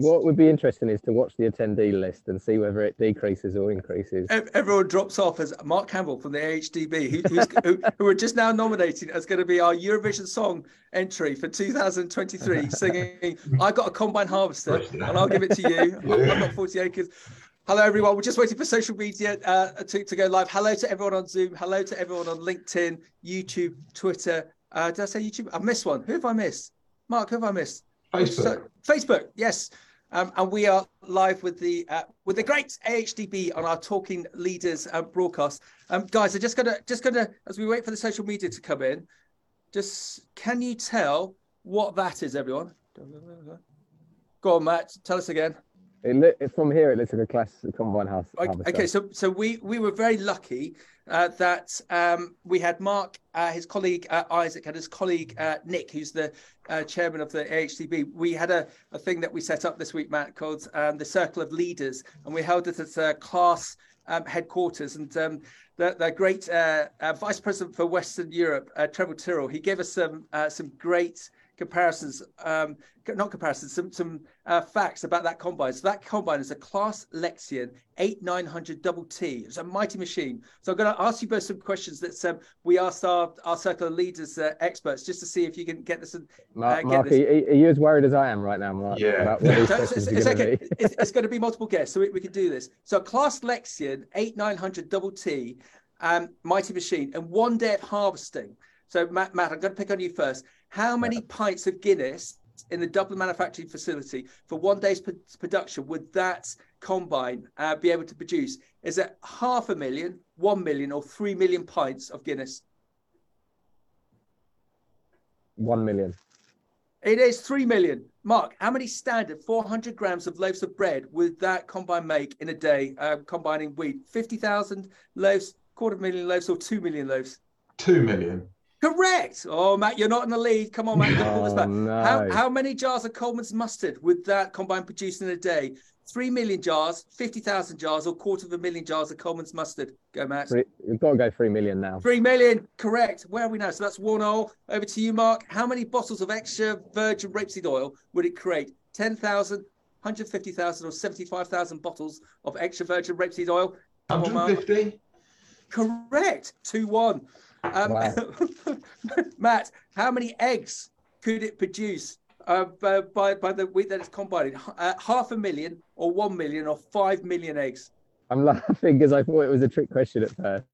what would be interesting is to watch the attendee list and see whether it decreases or increases. Everyone drops off as Mark Campbell from the AHDB, who, who, who are just now nominating as going to be our Eurovision song entry for 2023, singing "I Got a Combine Harvester" and I'll give it to you. yeah. I've got 40 acres. Hello, everyone. We're just waiting for social media uh, to, to go live. Hello to everyone on Zoom. Hello to everyone on LinkedIn, YouTube, Twitter. Uh, did I say YouTube? I've missed one. Who have I missed? Mark, who have I missed? Facebook. Facebook, yes. Um, and we are live with the uh, with the great AHDB on our Talking Leaders uh, broadcast. Um, guys, I'm just gonna just gonna as we wait for the social media to come in, just can you tell what that is, everyone? Go on, Matt. Tell us again. It, from here, it looks like a Claas combine house. Okay, okay, so so we we were very lucky uh, that um, we had Mark, uh, his colleague uh, Isaac, and his colleague uh, Nick, who's the uh, chairman of the AHDB. We had a, a thing that we set up this week, Matt, called um, the Circle of Leaders, and we held it at a Claas um, headquarters. And um, the, the, great uh, Vice President for Western Europe, Trevor Tyrrell, he gave us some some great comparisons, um, not comparisons, some, some uh, facts about that combine. So that combine is a Claas Lexion 8900 double T. It's a mighty machine. So I'm going to ask you both some questions that um, we asked our, our circle of leaders, uh, experts, just to see if you can get this. Uh, Mark, Mark this. Are, you as worried as I am right now, Mark? Yeah. so it's, it's, okay. it's, it's, going to be multiple guests, so we, we can do this. So Claas Lexion 8900 double T, um, mighty machine, and one day of harvesting. So Matt, Matt, I'm going to pick on you first. How many pints of Guinness in the Dublin manufacturing facility for one day's production would that combine uh, be able to produce? Is it half a million, one million, or three million pints of Guinness? One million. It is three million. Mark, how many standard 400 grams of loaves of bread would that combine make in a day, uh, combining wheat? 50,000 loaves, quarter of a million loaves, or two million loaves? Two million. Correct. Oh, Matt, you're not in the lead. Come on, Matt. Oh, no. how, how many jars of Colman's mustard would that combine produce in a day? Three million jars, 50,000 jars, or quarter of a million jars of Colman's mustard? Go, Matt. you we've got to go three million now. Three million. Correct. Where are we now? So that's one all. Over to you, Mark. How many bottles of extra virgin rapeseed oil would it create? 10,000, 150,000, or 75,000 bottles of extra virgin rapeseed oil? Come 150. On, Correct. 2 1. Um, wow. Matt, how many eggs could it produce uh, by, by the week that it's combined? Uh, half a million, or one million, or five million eggs? I'm laughing because I thought it was a trick question at first.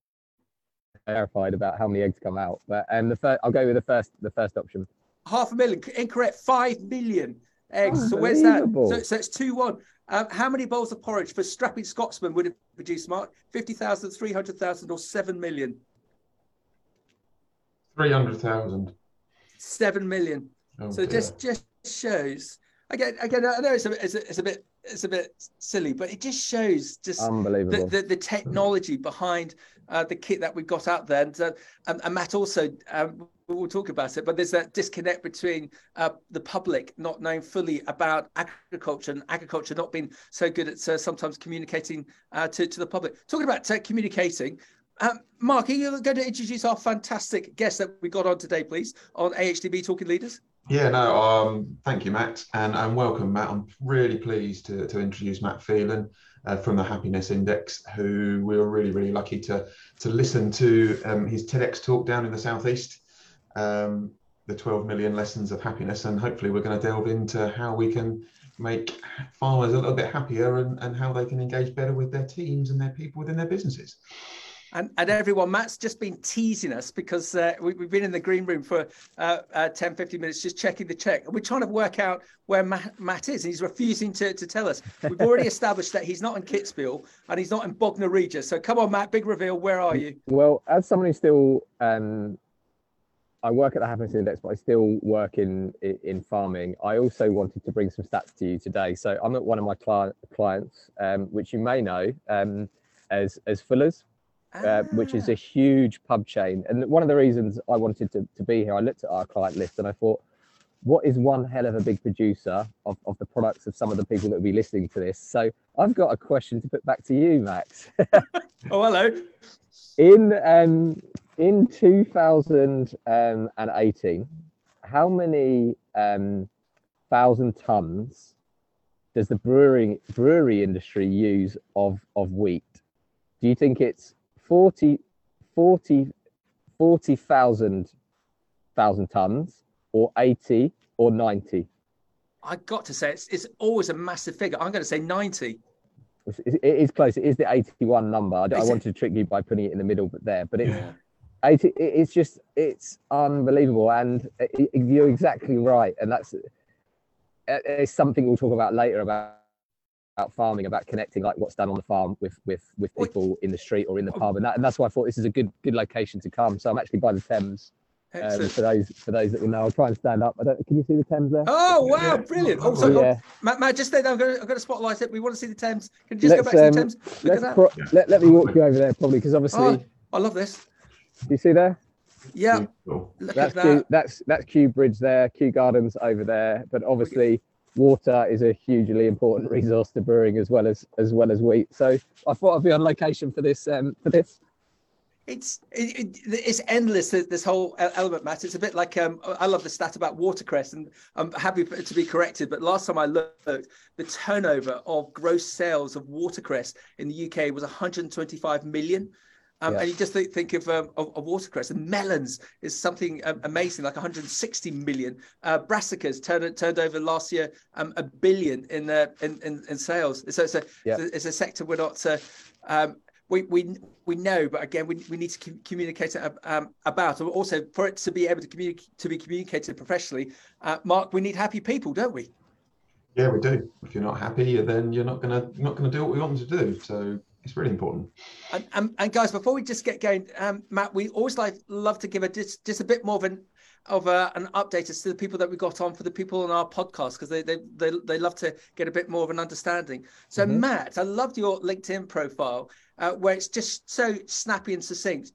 Clarified about how many eggs come out, but and um, the first, I'll go with the first, the first option. Half a million, incorrect. Five million eggs. So where's that? So, so it's two one. Um, how many bowls of porridge for strapping Scotsman would it produce, Mark? 50,000, 300,000, or 7 million? 300,000. 7 million. Oh, so dear. just just shows again again I know it's a, it's a, it's a bit it's a bit silly, but it just shows just unbelievable the, the, the technology behind uh, the kit that we got out there. And, uh, and, and, Matt also, um, we'll talk about it, but there's that disconnect between uh, the public not knowing fully about agriculture and agriculture not being so good at uh, sometimes communicating uh, to, to the public. Talking about uh, communicating, um, Mark, are you going to introduce our fantastic guest that we got on today, please, on AHDB Talking Leaders? Yeah, no, um, thank you, Matt, and, and welcome, Matt. I'm really pleased to, to introduce Matt Phelan uh, from the Happiness Index, who we were really, really lucky to, to listen to um, his TEDx talk down in the Southeast, um, the 12 million lessons of happiness, and hopefully we're going to delve into how we can make farmers a little bit happier and, and how they can engage better with their teams and their people within their businesses. And, and everyone, Matt's just been teasing us because uh, we, have been in the green room for uh, uh, 10, 15 minutes just checking the check. And we're trying to work out where Matt, Matt is. And he's refusing to, to tell us. We've already established that he's not in Kitzbühel and he's not in Bognor Regis. So come on, Matt, big reveal. Where are you? Well, as someone who still, um, I work at the Happiness Index, but I still work in, in farming. I also wanted to bring some stats to you today. So I'm at one of my client, clients, um, which you may know um, as, as Fuller's uh, which is a ah. huge pub chain. And one of the reasons I wanted to, to be here, I looked at our client list and I thought, what is one hell of a big producer of, of the products of some of the people that will be listening to this? So I've got a question to put back to you, Max. oh, hello. In um, in 2018, how many um, thousand tons does the brewing brewery industry use of of wheat? Do you think it's 40 40 40,000 thousand tons or 80 or 90? I got to say it's it's always a massive figure. I'm going to say 90. It is close. It is the 81 number. I, I wanted to trick you by putting it in the middle, but there. But it's yeah. 80. It's just it's unbelievable, and uh, you're exactly right. And that's uh, it's something we'll talk about later about about farming, about connecting like what's done on the farm with with with people in the street or in the oh. pub, and, that, and that's why I thought this is a good good location to come. So I'm actually by the Thames. Um, for those for those that will know, I'll try and stand up. I don't. Can you see the Thames there? Oh wow, yeah. brilliant! Oh, sorry, yeah. Matt, Matt, just stay there. I'm going, to, I'm going to spotlight it. We want to see the Thames. Can you just let's, go back um, to the um, Thames? Look let's pro- let, let me walk you over there, probably, because obviously. Oh, I love this. Do you see there? Yeah. That's that. Kew, that's that's Kew Bridge there, Kew Gardens over there. But obviously, water is a hugely important resource to brewing as well as as well as wheat. So I thought I'd be on location for this um, for this. It's it, it, it's endless. This whole element, Matt. It's a bit like um, I love the stat about watercress, and I'm happy to be corrected. But last time I looked, the turnover of gross sales of watercress in the UK was 125 million. Um, yeah. And you just think, think of, um, of, of, watercress and melons is something um, amazing, like 160 million. Uh, brassicas turned turned over last year um, a billion in, uh, in, in, in sales. So it's a yeah. it's a sector we're not. Uh, um, we, we we know, but again, we, we need to communicate um, about. Also, for it to be able to communicate to be communicated professionally, uh, Mark, we need happy people, don't we? Yeah, we do. If you're not happy, then you're not gonna not gonna do what we want them to do. So it's really important. And, and, and, guys, before we just get going, um, Matt, we always like love to give a just, just a bit more of an of a, an update as to the people that we got on for the people on our podcast because they, they they they love to get a bit more of an understanding. So mm-hmm. Matt, I loved your LinkedIn profile uh, where it's just so snappy and succinct.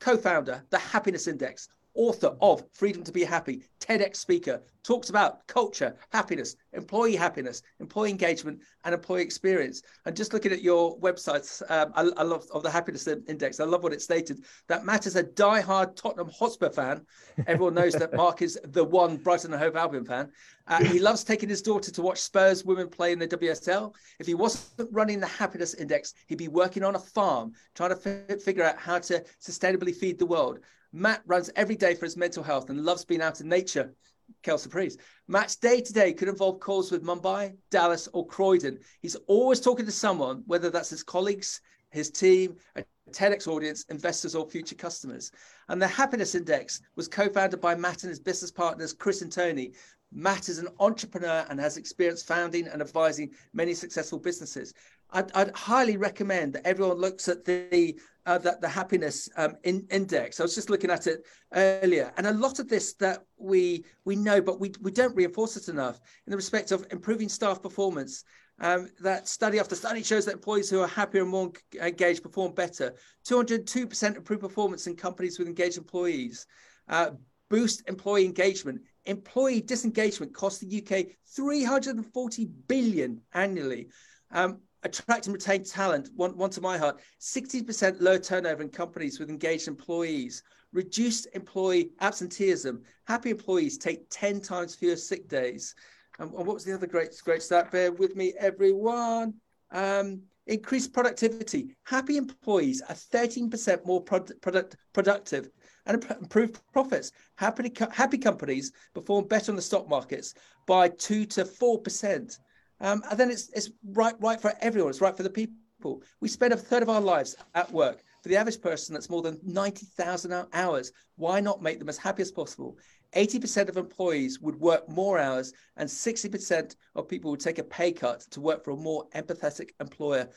Co-founder, the Happiness Index, author of Freedom to Be Happy, TEDx speaker, talks about culture, happiness, employee happiness, employee engagement, and employee experience. And just looking at your websites, um, I, I, love of the happiness index. I love what it stated. That Matt is a die-hard Tottenham Hotspur fan. Everyone knows that Mark is the one Brighton and Hove Albion fan. Uh, he loves taking his daughter to watch Spurs women play in the WSL. If he wasn't running the happiness index, he'd be working on a farm, trying to f- figure out how to sustainably feed the world. Matt runs every day for his mental health and loves being out in nature. Kel surprise. Matt's day to day could involve calls with Mumbai, Dallas, or Croydon. He's always talking to someone, whether that's his colleagues, his team, a TEDx audience, investors, or future customers. And the Happiness Index was co founded by Matt and his business partners, Chris and Tony. Matt is an entrepreneur and has experience founding and advising many successful businesses. I'd, I'd highly recommend that everyone looks at the uh, the, the happiness um, in, index. I was just looking at it earlier, and a lot of this that we we know, but we we don't reinforce it enough in the respect of improving staff performance. Um, that study after study shows that employees who are happier and more engaged perform better. 202% improve performance in companies with engaged employees. Uh, boost employee engagement. Employee disengagement costs the UK 340 billion annually. Um, attract and retain talent, one, one to my heart, 60% low turnover in companies with engaged employees, reduced employee absenteeism, happy employees take 10 times fewer sick days. And what was the other great, great stat? Bear with me, everyone. Um, increased productivity. Happy employees are 13% more product, productive and improved profits. Happy, happy companies perform better on the stock markets by 2 to 4%. Um, and then it's it's right right for everyone. It's right for the people. We spend a third of our lives at work. For the average person, that's more than 90,000 hours. Why not make them as happy as possible? 80% of employees would work more hours, and 60% of people would take a pay cut to work for a more empathetic employer.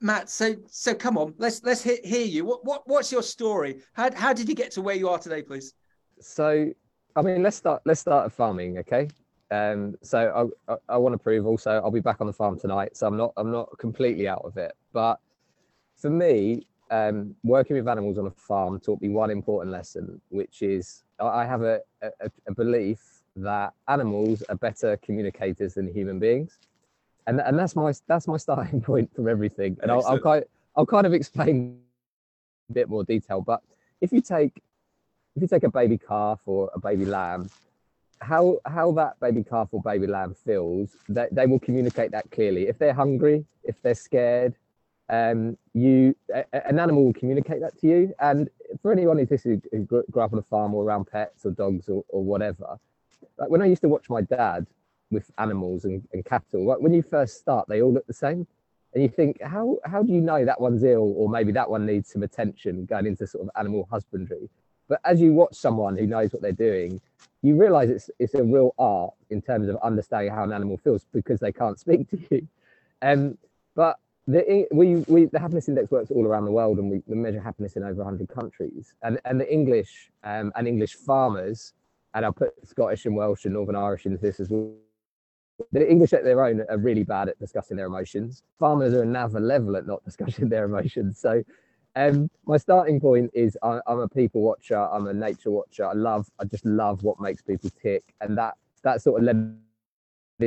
Matt, so so come on, let's let's hear, hear you. What, what what's your story? How how did you get to where you are today, please? So, I mean, let's start let's start at farming, okay? Um, so I, I, I want to prove also I'll be back on the farm tonight, so I'm not I'm not completely out of it. But for me, um, working with animals on a farm taught me one important lesson, which is I have a, a, a belief that animals are better communicators than human beings, and and that's my that's my starting point from everything. And I'll, I'll kind I'll kind of explain a bit more detail. But if you take if you take a baby calf or a baby lamb how how that baby calf or baby lamb feels, they, they will communicate that clearly. If they're hungry, if they're scared, um, you a, an animal will communicate that to you. And for anyone who's who, who grew up on a farm or around pets or dogs or, or whatever, like when I used to watch my dad with animals and, and cattle, like when you first start, they all look the same. And you think, how how do you know that one's ill or maybe that one needs some attention going into sort of animal husbandry? But as you watch someone who knows what they're doing, you realize it's it's a real art in terms of understanding how an animal feels because they can't speak to you. Um, but the we we the happiness index works all around the world, and we, we measure happiness in over 100 countries. And and the English um, and English farmers, and I'll put Scottish and Welsh and Northern Irish into this as well. The English at their own are really bad at discussing their emotions. Farmers are another level at not discussing their emotions. So um, my starting point is I, am a people watcher. I'm a nature watcher. I love, I just love what makes people tick, and that that sort of led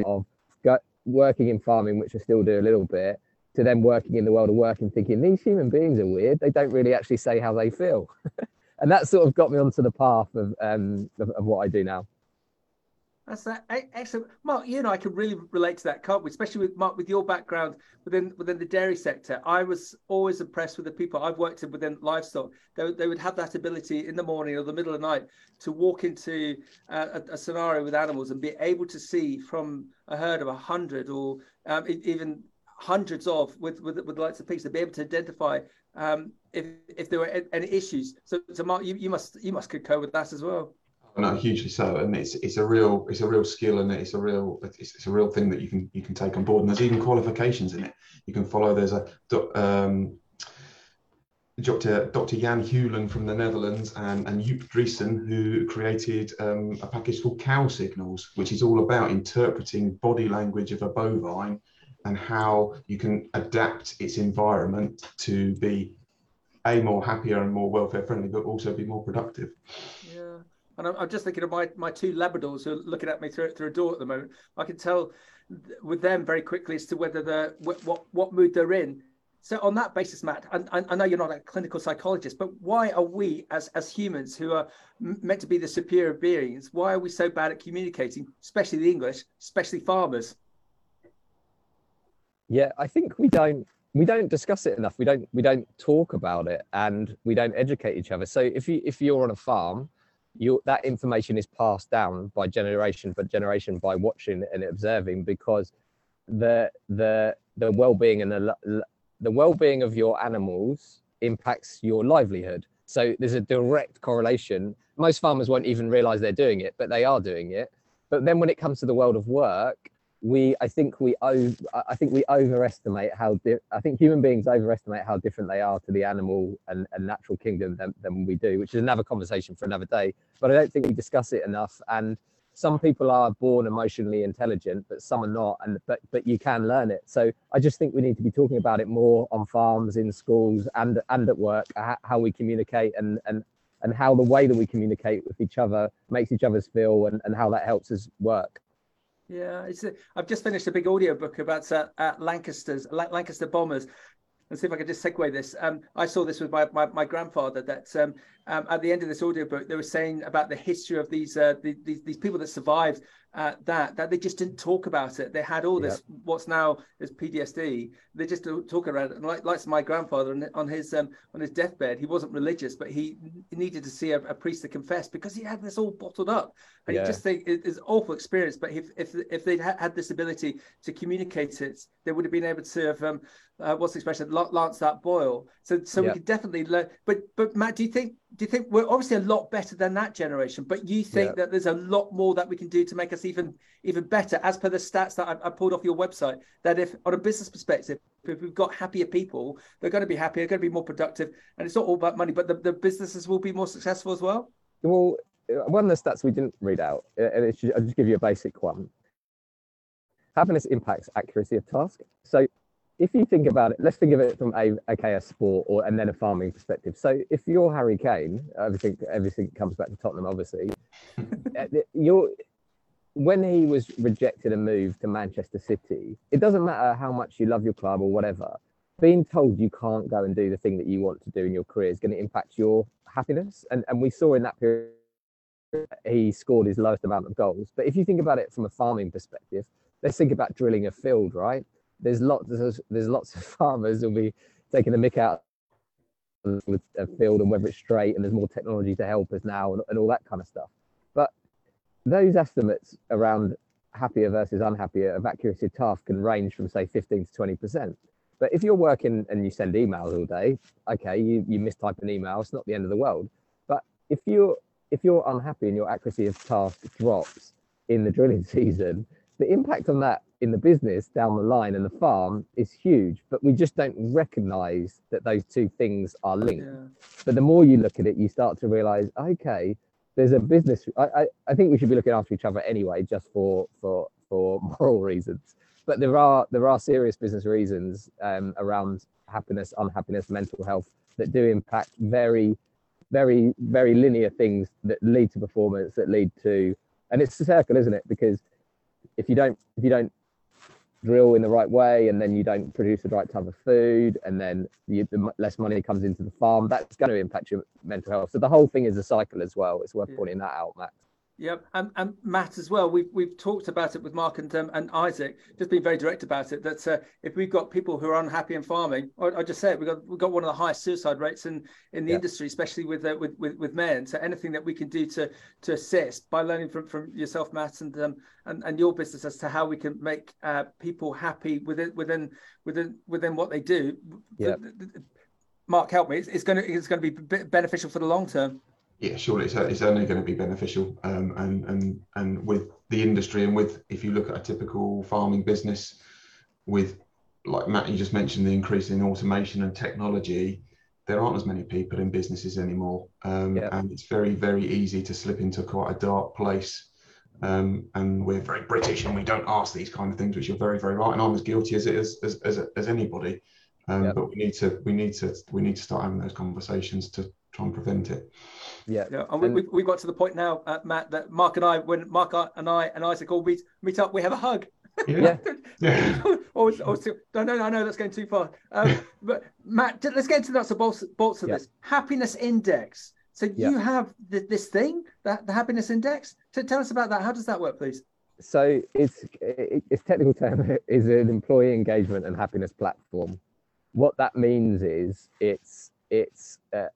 of go, working in farming, which I still do a little bit, to then working in the world of work and thinking these human beings are weird. They don't really actually say how they feel, and that sort of got me onto the path of um, of, of what I do now. That's that excellent, Mark. You know, I can really relate to that, can't we? Especially with Mark, with your background within within the dairy sector. I was always impressed with the people I've worked with within livestock. They, they would have that ability in the morning or the middle of the night to walk into a, a scenario with animals and be able to see from a herd of a hundred or um, even hundreds of with with, with the lights of pigs to be able to identify um, if if there were any issues. So, so Mark, you, you must you must concur with that as well no, hugely so, and it's it's a real it's a real skill, and it's a real it's, it's a real thing that you can you can take on board. And there's even qualifications in it. You can follow. There's a um, Dr. Dr. Jan Hulsen from the Netherlands and, and Joep Driessen, who created um, a package called Cow Signals, which is all about interpreting body language of a bovine and how you can adapt its environment to be a more happier and more welfare friendly, but also be more productive. And I'm, I'm, just thinking of my, my two Labradors who are looking at me through, through a door at the moment. I can tell with them very quickly as to whether they're what what mood they're in. So on that basis, Matt, I, I know you're not a clinical psychologist, but why are we as as humans who are meant to be the superior beings, why are we so bad at communicating, especially the English, especially farmers? Yeah, I think we don't we don't discuss it enough. We don't we don't talk about it, and we don't educate each other. So if you if you're on a farm you that information is passed down by generation for generation by watching and observing because the the the well-being and the the well-being of your animals impacts your livelihood. So there's a direct correlation. Most farmers won't even realize they're doing it but they are doing it. But then when it comes to the world of work we i think we over i think we overestimate how di- i think human beings overestimate how different they are to the animal and, and natural kingdom than, than we do which is another conversation for another day. But i don't think we discuss it enough and some people are born emotionally intelligent but some are not and but but you can learn it. So i just think we need to be talking about it more on farms in schools and and at work how we communicate and and and how the way that we communicate with each other makes each other's feel and, and how that helps us work yeah, it's a, I've just finished a big audio book about uh, Lancaster's Lancaster bombers. Let's see if I can just segue this. Um, I saw this with my, my, my grandfather that um, um, at the end of this audiobook, they were saying about the history of these uh, the, these, these people that survived uh, that that they just didn't talk about it. They had all this what's now is PTSD. They just talk about it. And like, like my grandfather on, on his um, on his deathbed, he wasn't religious, but he needed to see a, a priest to confess because he had this all bottled up. And yeah. you just think it is an awful experience. But if if if they'd had this ability to communicate it, they would have been able to have um, uh, what's the expression lance that boil. So so we could definitely learn. But but Matt, do you think do you think we're obviously a lot better than that generation but you think yeah. that there's a lot more that we can do to make us even even better? As per the stats that I, I, pulled off your website that if on a business perspective if we've got happier people they're going to be happier they're going to be more productive and it's not all about money but the, the businesses will be more successful as well? Well uh, one of the stats we didn't read out uh, and i'll just give you a basic one. Happiness impacts accuracy of task. So if you think about it, let's think of it from a a sport or and then a farming perspective. So if you're Harry Kane, everything everything comes back to Tottenham, obviously. Uh, you're when he was rejected and moved to Manchester City, it doesn't matter how much you love your club or whatever. Being told you can't go and do the thing that you want to do in your career is going to impact your happiness. And and we saw in that period he scored his lowest amount of goals. But if you think about it from a farming perspective, let's think about drilling a field, right? There's lots there's, there's lots of farmers who'll be taking the mick out with a field and whether it's straight and there's more technology to help us now and, and all that kind of stuff. But those estimates around happier versus unhappier of accuracy of task can range from say 15 to 20 percent. But if you're working and you send emails all day, okay, you, you mistype an email, it's not the end of the world. But if you're if you're unhappy and your accuracy of task drops in the drilling season, the impact on that in the business down the line and the farm is huge. But we just don't recognize that those two things are linked. Yeah. But the more you look at it, you start to realize, okay, there's a business. I, I, I think we should be looking after each other anyway, just for for for moral reasons. But there are there are serious business reasons um, around happiness, unhappiness, mental health that do impact very very very linear things that lead to performance that lead to and it's a circle isn't it because if you don't if you don't drill in the right way and then you don't produce the right type of food and then you, the less money comes into the farm that's going to impact your mental health. So the whole thing is a cycle as well. It's worth yeah. pointing that out max Yep, and, and Matt as well. We've we've talked about it with Mark and um, and Isaac. Just being very direct about it. That uh, if we've got people who are unhappy in farming, or I just said we've got we've got one of the highest suicide rates in in the industry, especially with, uh, with with with men. So anything that we can do to to assist by learning from from yourself, Matt, and um and, and your business as to how we can make uh, people happy within within within within what they do. Yeah. Mark, help me. It's, it's going to it's going to be beneficial for the long term yeah, surely it's, it's only going to be beneficial. Um, and and and with the industry and with if you look at a typical farming business, with like Matt, you just mentioned the increase in automation and technology, there aren't as many people in businesses anymore, um, yeah. and it's very very easy to slip into quite a dark place. Um, and we're very British and we don't ask these kind of things, which you're very very right, and I'm as guilty as it as as, as, as anybody. Um, yep. But we need to we need to we need to start having those conversations to try and prevent it. Yeah, yeah. And, and we, we, got to the point now, uh, Matt, that Mark and I, when Mark and I and Isaac all meet meet up, we have a hug. Yeah. yeah. or, or, no, no, no, no, that's going too far. Um, but Matt, let's get into the nuts and bolts, bolts of yeah. this happiness index. So yeah. you have the, this thing, that the happiness index. So tell us about that. How does that work, please? So it's its technical term is an employee engagement and happiness platform. What that means is it's it's uh,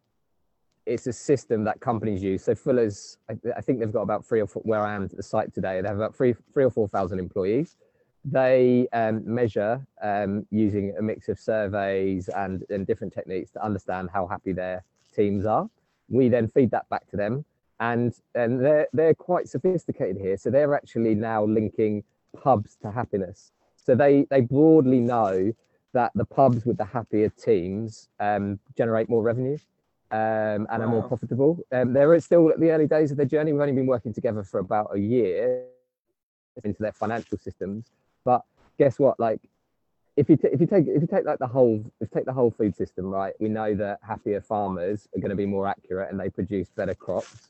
it's a system that companies use. So Fuller's, I, I, think they've got about three or four, where I am at the site today, they have about three, three or 4,000 employees. They um, measure um, using a mix of surveys and, and different techniques to understand how happy their teams are. We then feed that back to them and, and they're, they're quite sophisticated here. So they're actually now linking pubs to happiness. So they, they broadly know that the pubs with the happier teams um, generate more revenue um, and wow. are more profitable. Um, they're still at the early days of their journey. We've only been working together for about a year into their financial systems. But guess what? Like, if you t- if you take if you take like the whole if you take the whole food system, right? We know that happier farmers are going to be more accurate and they produce better crops.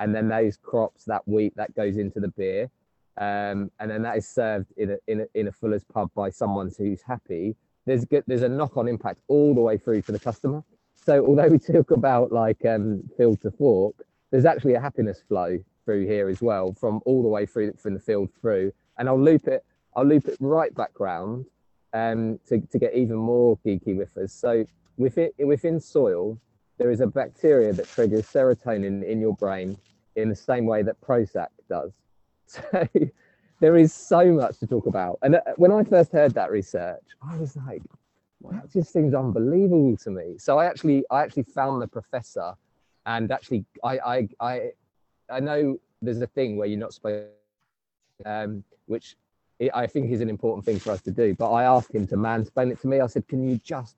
And then those crops, that wheat, that goes into the beer, um, and then that is served in a, in a in a fuller's pub by someone who's happy. There's good, there's a knock on impact all the way through to the customer. So although we talk about like um, field to fork, there's actually a happiness flow through here as well, from all the way through from the field through. And I'll loop it, I'll loop it right back round um, to, to get even more geeky with us. So within, within soil, there is a bacteria that triggers serotonin in your brain in the same way that Prozac does. So there is so much to talk about. And uh, when I first heard that research, I was like, that just seems unbelievable to me. So I actually, I actually found the professor, and actually, I, I, I, I know there's a thing where you're not supposed, um, which I think is an important thing for us to do. But I asked him to mansplain it to me. I said, "Can you just?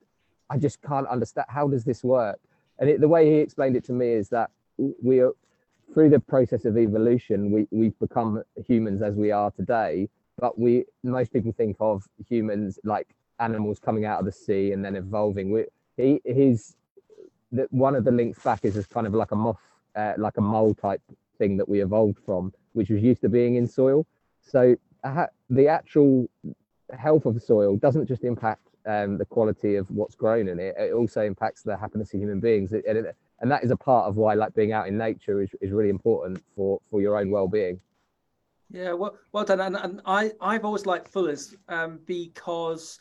I just can't understand. How does this work?" And it, the way he explained it to me is that we are through the process of evolution, we we've become humans as we are today. But we most people think of humans like animals coming out of the sea and then evolving. We, he, he's that one of the links back is kind of like a moth, uh, like a mole type thing that we evolved from, which was used to being in soil. So uh, the actual health of the soil doesn't just impact um, the quality of what's grown in it; it also impacts the happiness of human beings. And, and that is a part of why like being out in nature is, is really important for for your own well-being yeah well well done and, and i i've always liked fullers um, because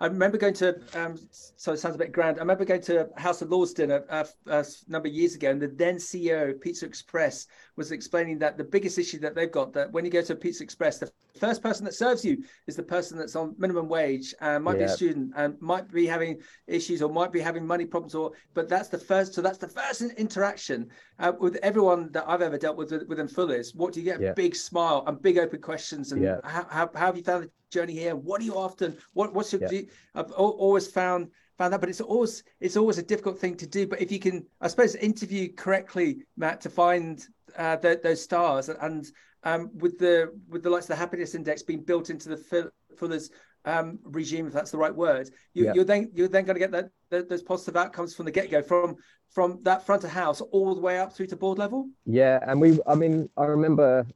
I remember going to, um, so it sounds a bit grand. I remember going to House of Lords dinner uh, a number of years ago, and the then CEO of Pizza Express was explaining that the biggest issue that they've got that when you go to Pizza Express, the first person that serves you is the person that's on minimum wage, and might yeah. be a student, and might be having issues or might be having money problems, or but that's the first. So that's the first interaction uh, with everyone that I've ever dealt with within Fullers. What do you get? Yeah. Big smile and big open questions, and yeah. how, how, how have you found journey here? What are you often? What what's your? Yeah. I've always found found that, but it's always it's always a difficult thing to do. But if you can, I suppose, interview correctly, Matt, to find uh, the, those stars, and um, with the with the likes of the happiness index being built into the Fuller's um, regime, if that's the right word, you, yeah. you're then you're then going to get that, that, those positive outcomes from the get go, from from that front of house all the way up through to board level. Yeah, and we, I mean, I remember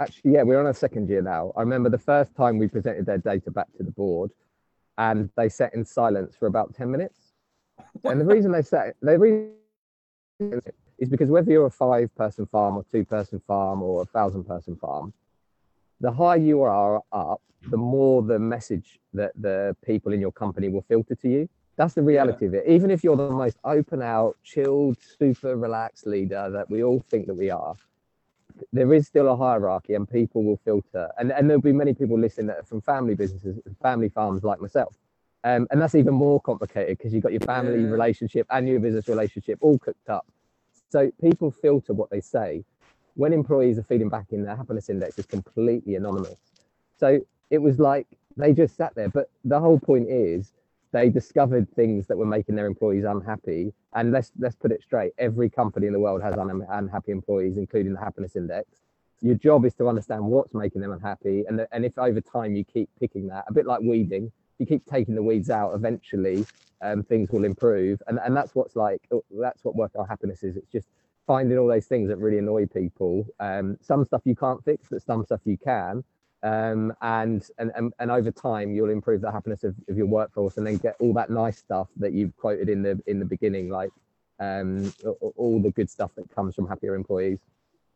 actually, yeah, we're on our second year now. I remember the first time we presented their data back to the board, and they sat in silence for about ten minutes. and the reason they sat, the reason is because whether you're a five-person farm or two-person farm or a thousand-person farm, the higher you are up, the more the message that the people in your company will filter to you. That's the reality yeah. of it. Even if you're the most open out, chilled, super relaxed leader that we all think that we are, there is still a hierarchy and people will filter and, and there'll be many people listening that are from family businesses family farms like myself. Um, and that's even more complicated because you've got your family yeah. relationship and your business relationship all cooked up. So people filter what they say. When employees are feeding back in their happiness index is completely anonymous. So it was like they just sat there. But the whole point is they discovered things that were making their employees unhappy. And let's let's put it straight: every company in the world has un- unhappy employees, including the happiness index. Your job is to understand what's making them unhappy, and the, and if over time you keep picking that, a bit like weeding, you keep taking the weeds out, eventually um, things will improve. And and that's what's like that's what work our happiness is. It's just finding all those things that really annoy people. Um, some stuff you can't fix, but some stuff you can um, and, and and and over time you'll improve the happiness of, of your workforce and then get all that nice stuff that you've quoted in the in the beginning like um, all the good stuff that comes from happier employees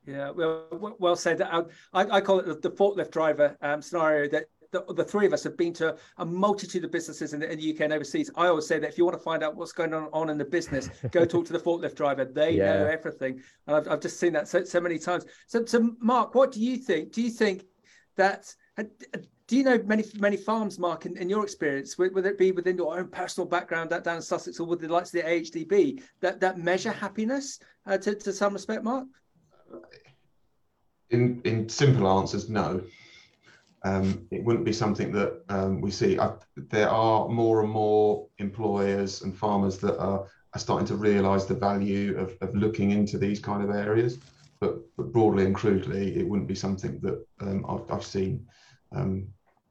yeah well well said i, I call it the forklift driver um, scenario that the, the, three of us have been to a multitude of businesses in the, in the, UK and overseas. I always say that if you want to find out what's going on, on in the business, go talk to the forklift driver. They yeah. know everything. And I've, I've just seen that so, so many times. So, so, Mark, what do you think? Do you think that uh, do you know many many farms, Mark, in, in your experience, whether it be within your own personal background down in Sussex or with the likes of the AHDB, that that measure happiness uh, to to some respect, Mark? In in simple answers, no. Um, it wouldn't be something that um, we see. I, there are more and more employers and farmers that are, are starting to realise the value of, of looking into these kind of areas but, but broadly and crudely, it wouldn't be something that um, I've, I've, seen um,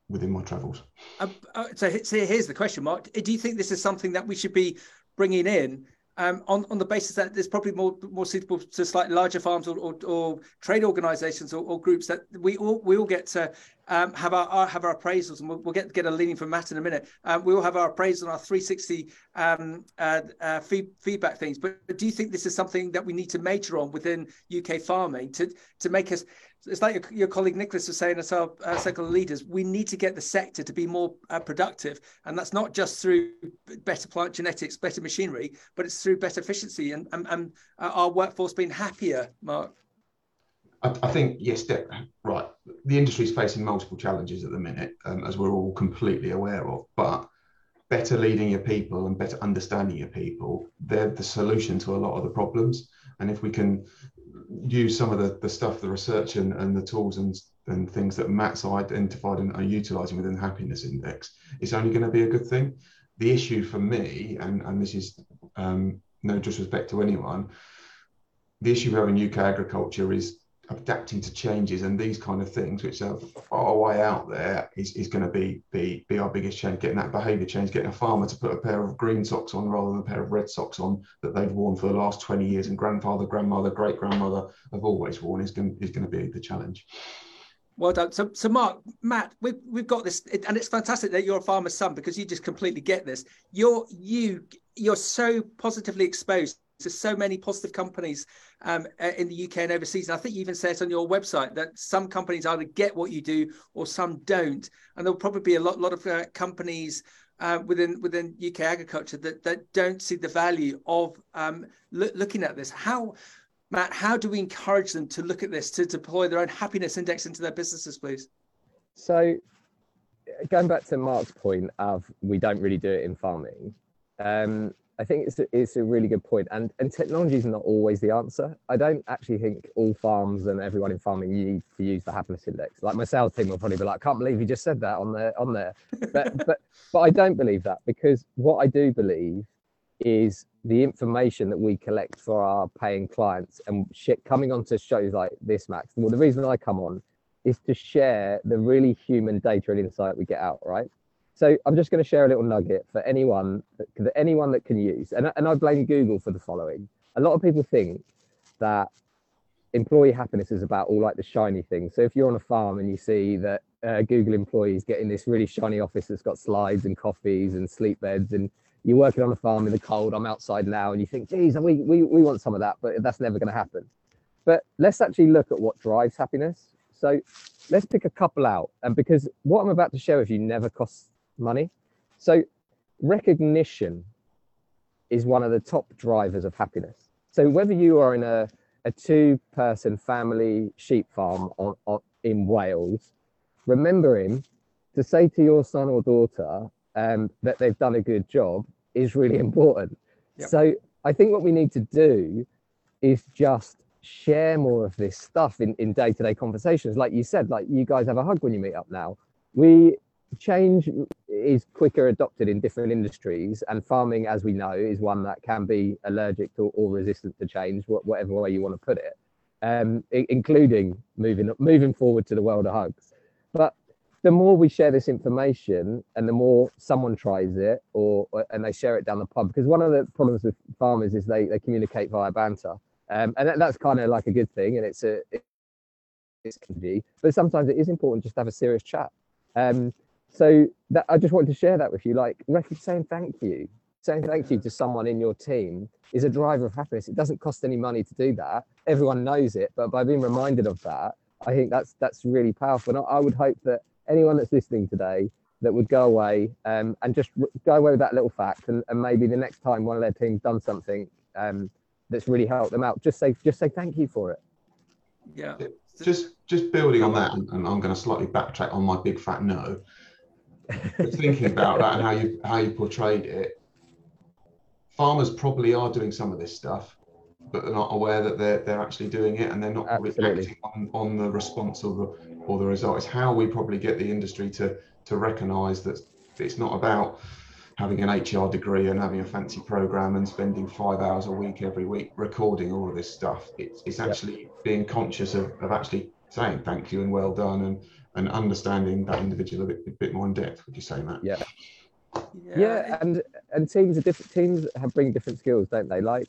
within my travels. Uh, uh, so, so here's the question, Mark. Do you think this is something that we should be bringing in um, on on the basis that there's probably more more suitable to slightly larger farms or, or, or trade organisations or, or, groups that we all we all get to um, have our, our, have our appraisals, and we'll, we'll, get get a leaning from Matt in a minute. Um, we will have our appraisal and our 360 um, uh, uh, feed, feedback things. But do you think this is something that we need to major on within UK farming to to make us it's like your, your, colleague Nicholas was saying as our uh, circle of leaders, we need to get the sector to be more uh, productive. And that's not just through better plant genetics, better machinery, but it's through better efficiency and, and, and uh, our workforce being happier, Mark. I, I think, yes, right. The industry is facing multiple challenges at the minute, um, as we're all completely aware of. But better leading your people and better understanding your people, they're the solution to a lot of the problems. And if we can use some of the, the stuff, the research and, and the tools and, and things that Matt's identified and are utilizing within the happiness index, it's only going to be a good thing. The issue for me, and, and this is um, no disrespect to anyone, the issue we have in UK agriculture is adapting to changes and these kind of things, which are far away out there, is, is going to be, be be our biggest change. Getting that behaviour change, getting a farmer to put a pair of green socks on rather than a pair of red socks on that they've worn for the last 20 years, and grandfather, grandmother, great grandmother have always worn is going is going to be the challenge. Well done. So, so Mark, Matt, we've we've got this, and it's fantastic that you're a farmer's son because you just completely get this. You're you you're so positively exposed There's so many positive companies um, in the UK and overseas. And I think you even say it on your website that some companies either get what you do or some don't. And there'll probably be a lot, lot of uh, companies uh, within within UK agriculture that that don't see the value of um, lo- looking at this. How, Matt? How do we encourage them to look at this to deploy their own happiness index into their businesses, please? So, going back to Mark's point of we don't really do it in farming. Um, I think it's a, it's a really good point, and and technology is not always the answer. I don't actually think all farms and everyone in farming need to use the happiness index. Like my sales team will probably be like, "Can't believe you just said that on there on there," but but but I don't believe that because what I do believe is the information that we collect for our paying clients and shit coming onto shows like this, Max. Well, the reason I come on is to share the really human data and insight we get out, right? So I'm just going to share a little nugget for anyone that, anyone that can use, and, and I blame Google for the following. A lot of people think that employee happiness is about all like the shiny things. So if you're on a farm and you see that uh, Google employees getting this really shiny office that's got slides and coffees and sleep beds, and you're working on a farm in the cold, I'm outside now, and you think, geez, we, we, we want some of that, but that's never going to happen. But let's actually look at what drives happiness. So let's pick a couple out. And because what I'm about to share with you never costs money. So recognition is one of the top drivers of happiness. So whether you are in a, a two person family sheep farm on, on, in Wales, remembering to say to your son or daughter um, that they've done a good job is really important. Yep. So I think what we need to do is just share more of this stuff in, in day-to-day conversations. Like you said, like you guys have a hug when you meet up now. We change is quicker adopted in different industries and farming as we know is one that can be allergic to or resistant to change whatever way you want to put it um, including moving moving forward to the world of hugs but the more we share this information and the more someone tries it or and they share it down the pub because one of the problems with farmers is they, they communicate via banter. Um, and that, that's kind of like a good thing and it's a it's but sometimes it is important just to have a serious chat. Um, so that I just wanted to share that with you. Like saying thank you, saying thank you to someone in your team is a driver of happiness. It doesn't cost any money to do that. Everyone knows it, but by being reminded of that, I think that's that's really powerful. And I, I would hope that anyone that's listening today that would go away um, and just go away with that little fact, and, and maybe the next time one of their teams done something um, that's really helped them out, just say just say thank you for it. Yeah. Just just building on that, and I'm going to slightly backtrack on my big fat no thinking about that and how you how you portrayed it, farmers probably are doing some of this stuff, but they're not aware that they're they're actually doing it and they're not Absolutely. on, on the response or the or the result. It's how we probably get the industry to to recognise that it's not about having an HR degree and having a fancy program and spending five hours a week every week recording all of this stuff. It's, it's actually being conscious of, of actually saying thank you and well done and and understanding that individual a bit, a bit more in depth. Would you say, Matt? Yeah. Yeah, yeah and and teams are different. Teams have bring different skills, don't they? Like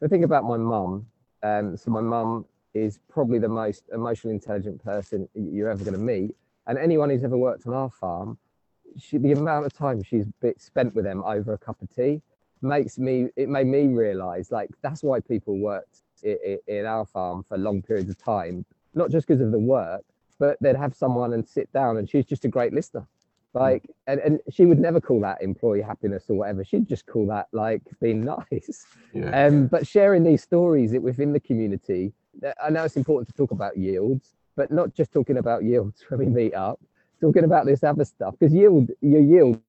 the thing about my mum. Um, so my mum is probably the most emotionally intelligent person you're ever going to meet, and anyone who's ever worked on our farm, she, the amount of time she's spent with them over a cup of tea makes me. It made me realise like that's why people worked in, in our farm for long periods of time, not just because of the work, but they'd have someone and sit down and she's just a great listener. Like and, and she would never call that employee happiness or whatever. She'd just call that like being nice. Yeah. um but sharing these stories within the community i know it's important to talk about yields but not just talking about yields when we meet up talking about this other stuff because yield your yield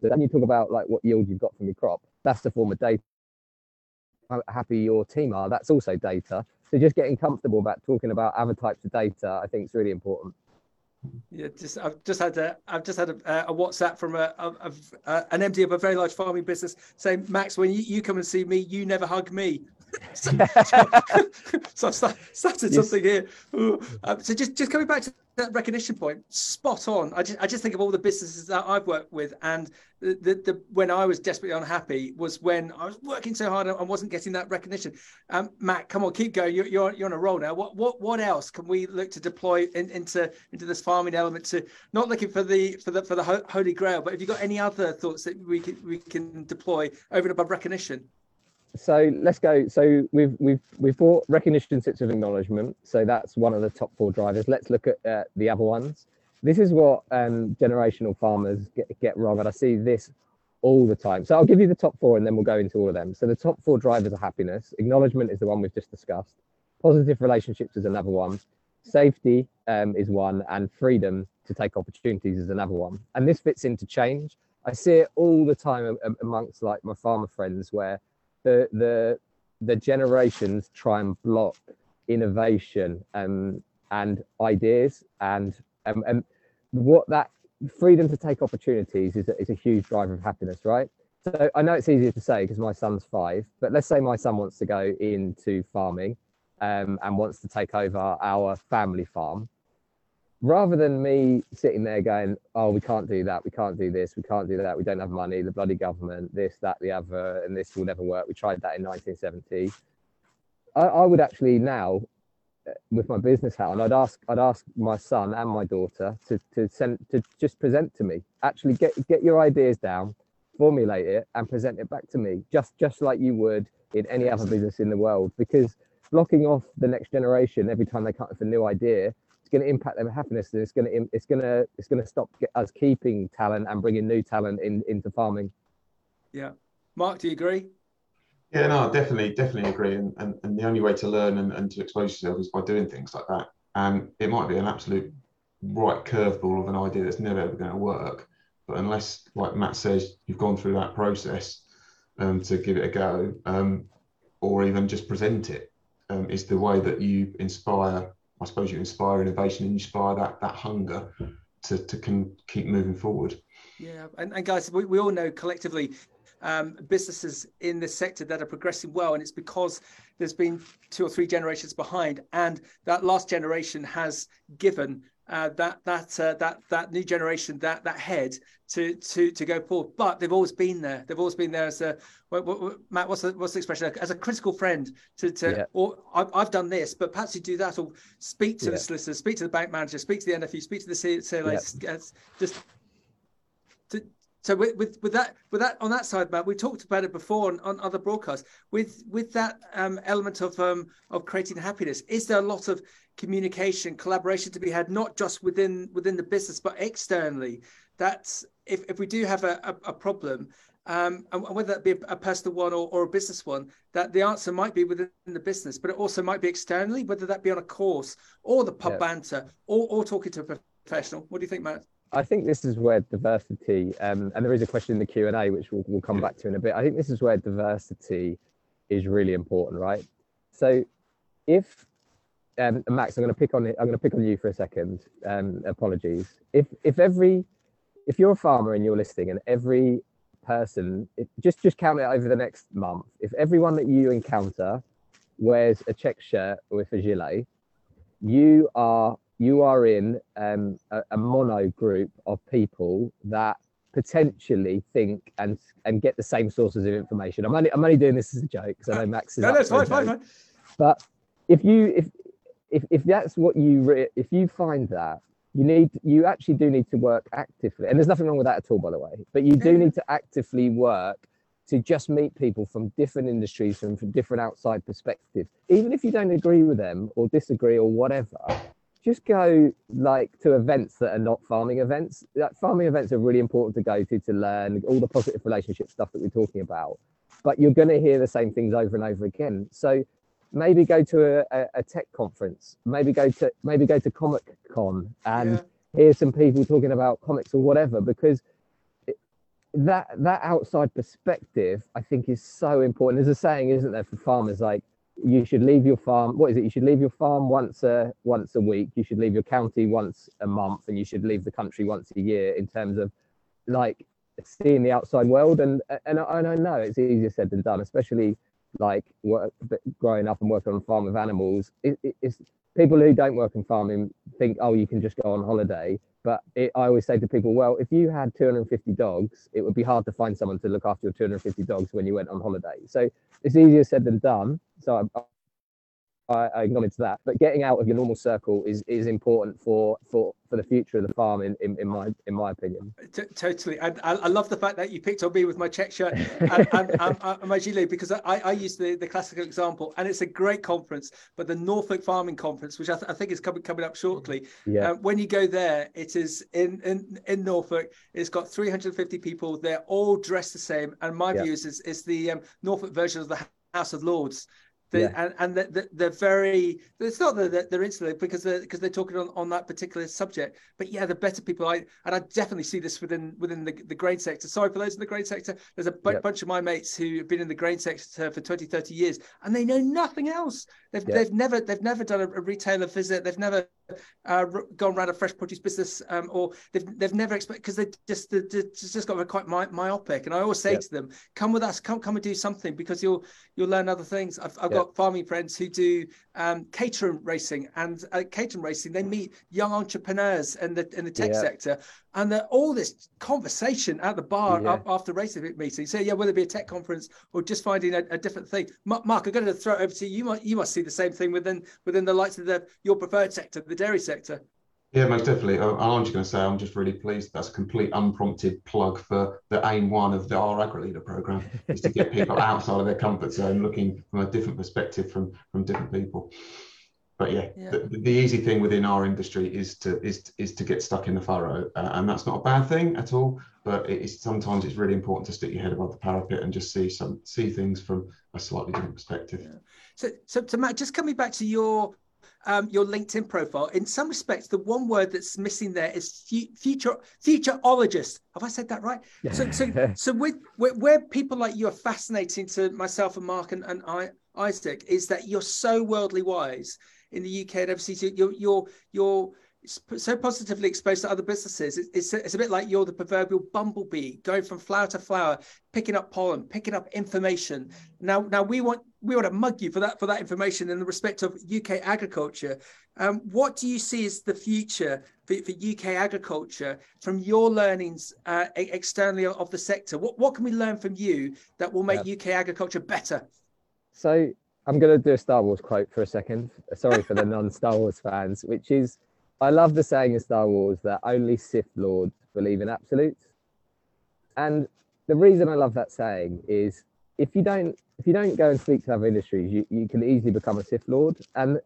then you talk about like what yield you've got from your crop that's the form of data how happy your team are that's also data so just getting comfortable about talking about other types of data, I think is really important. Yeah, just I've just had a I've just had a, a WhatsApp from a, a, a, an MD of a very large farming business saying, Max, when you, you come and see me, you never hug me. so, so, I've started yes. something here. Um, so just just coming back to that recognition point, spot on. I just I just think of all the businesses that I've worked with, and the, the, the when I was desperately unhappy was when I was working so hard and wasn't getting that recognition. Um, Matt, come on, keep going. You're, you're you're on a roll now. What what what else can we look to deploy in, into into this farming element? To not looking for the for the for the holy grail, but have you got any other thoughts that we can we can deploy over and above recognition? So let's go. So we've we've we've bought recognition sits with acknowledgement. So that's one of the top four drivers. Let's look at uh, the other ones. This is what um, generational farmers get, get wrong, and I see this all the time. So I'll give you the top four, and then we'll go into all of them. So the top four drivers are happiness. Acknowledgement is the one we've just discussed. Positive relationships is another one. Safety um, is one, and freedom to take opportunities is another one. And this fits into change. I see it all the time amongst like my farmer friends where the the the generations try and block innovation um, and ideas and um, and what that freedom to take opportunities is a, is a huge driver of happiness right? So i know it's easier to say because my son's five but let's say my son wants to go into farming um, and wants to take over our family farm rather than me sitting there going, "Oh, we can't do that. We can't do this. We can't do that. We don't have money. The bloody government. This, that, the other, and this will never work." We tried that in 1970. I, I would actually now, uh, with my business hat on, I'd ask, I'd ask my son and my daughter to to send to just present to me. Actually, get get your ideas down, formulate it, and present it back to me, just just like you would in any other business in the world, because blocking off the next generation every time they come up with a new idea going to impact their happiness and it's going to it's going to it's going to stop us keeping talent and bringing new talent in into farming. Yeah. Mark do you agree? Yeah no definitely definitely agree. And, and, and the only way to learn and, and to expose yourself is by doing things like that. And it might be an absolute right curveball of an idea that's never ever going to work. But unless like matt says you've gone through that process um, to give it a go um, or even just present it um, is the way that you inspire I suppose you inspire innovation and inspire that that hunger to to can keep moving forward. Yeah, and, and guys, we, we all know collectively um, businesses in this sector that are progressing well, and it's because there's been two or three generations behind, and that last generation has given uh, that that uh, that that new generation that that head to to to go forward. But they've always been there. They've always been there as a what, what, Matt. What's the what's the expression? As a critical friend to to. Yeah. Or I've, I've done this, but perhaps you do that, or speak to yeah. the solicitor, speak to the bank manager, speak to the NFU, speak to the CLA. Yeah. Just to, so with, with, with that with that on that side, Matt, we talked about it before on, on other broadcasts. With with that um, element of um, of creating happiness, is there a lot of communication, collaboration to be had, not just within within the business but externally? That's if, if we do have a, a, a problem, um, and whether that be a, personal one or, or a business one, that the answer might be within the business, but it also might be externally, whether that be on a course or the pub yeah. banter or, or talking to a professional. What do you think, Matt? I think this is where diversity, um, and there is a question in the Q and A which we'll, we'll come back to in a bit. I think this is where diversity is really important, right? So, if um, Max, I'm going to pick on it. I'm going to pick on you for a second. Um, apologies. If if every if you're a farmer and you're listening, and every person, if, just just count it over the next month. If everyone that you encounter wears a check shirt with a gilet, you are you are in um, a, a, mono group of people that potentially think and and get the same sources of information. I'm only I'm only doing this as a joke because I know Max is. no, that's fine, fine, fine. But if you if if if that's what you re- if you find that you need you actually do need to work actively, and there's nothing wrong with that at all, by the way. But you do mm-hmm. need to actively work to just meet people from different industries from, from different outside perspectives, even if you don't agree with them or disagree or whatever just go like to events that are not farming events. Like, farming events are really important to go to to learn all the positive relationship stuff that we're talking about. But you're going to hear the same things over and over again. So maybe go to a, a, tech conference. Maybe go to maybe go to Comic Con and yeah. hear some people talking about comics or whatever. Because it, that that outside perspective, I think, is so important. There's a saying, isn't there, for farmers like you should leave your farm what is it you should leave your farm once a once a week you should leave your county once a month and you should leave the country once a year in terms of like seeing the outside world and and I, and I know it's easier said than done especially like work, growing up and working on a farm with animals it, it, it's people who don't work in farming think oh you can just go on holiday but it, I always say to people, well, if you had 250 dogs, it would be hard to find someone to look after your 250 dogs when you went on holiday. So it's easier said than done. So I, I, I, acknowledge that. But getting out of your normal circle is is important for for for the future of the farm, in, in, in my in my opinion. T- totally, and I, I, love the fact that you picked on me with my check shirt and, and, and, and my gilet because I, I use the the classical example, and it's a great conference. But the Norfolk Farming Conference, which I, th- I think is coming coming up shortly, yeah. Uh, when you go there, it is in in in Norfolk. It's got 350 people. They're all dressed the same, and my yeah. view is is, is the um, Norfolk version of the House of Lords. They, yeah. and and they're, they're very it's not that they're insular because they're because they're talking on, on that particular subject but yeah the better people i and i definitely see this within within the, the grain sector sorry for those in the grain sector there's a b- bunch of my mates who have been in the grain sector for 20 30 years and they know nothing else they've, yeah. they've never they've never done a, a retailer visit they've never uh, gone around a fresh produce business, um, or they've they've never expect because they just they, just got quite my, myopic. And I always say yeah. to them, "Come with us, come come and do something because you'll you'll learn other things." I've, I've yeah. Got farming friends who do um, catering racing, and uh, catering racing they meet young entrepreneurs in the in the tech yeah. sector, and all this conversation at the bar yeah. after racing meeting. So yeah, whether it be a tech conference or just finding a, a different thing. Mark, I'm going to throw it over to you. You must, you must see the same thing within within the likes of the your preferred sector, the dairy sector. Yeah, most definitely. I'm just going to say I'm just really pleased. That's a complete unprompted plug for the aim one of the our Agri Leader program is to get people outside of their comfort zone, looking from a different perspective from from different people but yeah, yeah. The, the, easy thing within our industry is to is is to get stuck in the furrow, uh, and that's not a bad thing at all. But it is sometimes it's really important to stick your head above the parapet and just see some see things from a slightly different perspective. Yeah. So, so, so Matt, just coming back to your um, your LinkedIn profile. In some respects, the one word that's missing there is future futurologist. Have I said that right? So, so, so with, where, where, people like you are fascinating to myself and Mark and, and I, Isaac is that you're so worldly wise in the UK and overseas. You're you're you're so positively exposed to other businesses. It's, it's, a bit like you're the proverbial bumblebee going from flower to flower, picking up pollen, picking up information. Now, now we want we want to mug you for that for that information in the respect of UK agriculture. Um, what do you see as the future for, for UK agriculture from your learnings uh, externally of the sector? What what can we learn from you that will make yeah. UK agriculture better? So I'm going to do a Star Wars quote for a second. Sorry for the non-Star Wars fans, which is, I love the saying in Star Wars that only Sith Lords believe in absolutes. And the reason I love that saying is if you don't if you don't go and speak to other industries, you, you can easily become a Sith Lord. And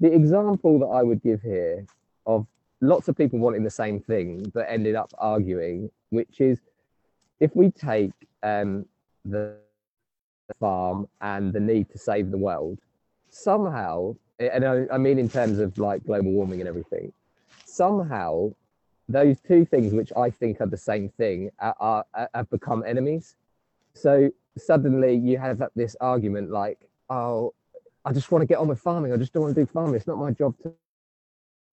the example that I would give here of lots of people wanting the same thing but ended up arguing, which is if we take um, the farm and the need to save the world somehow and I, I mean in terms of like global warming and everything somehow those two things which i think are the same thing are, are, have become enemies. So suddenly you have this argument like oh i just want to get on with farming. I just don't want to do farming. It's not my job to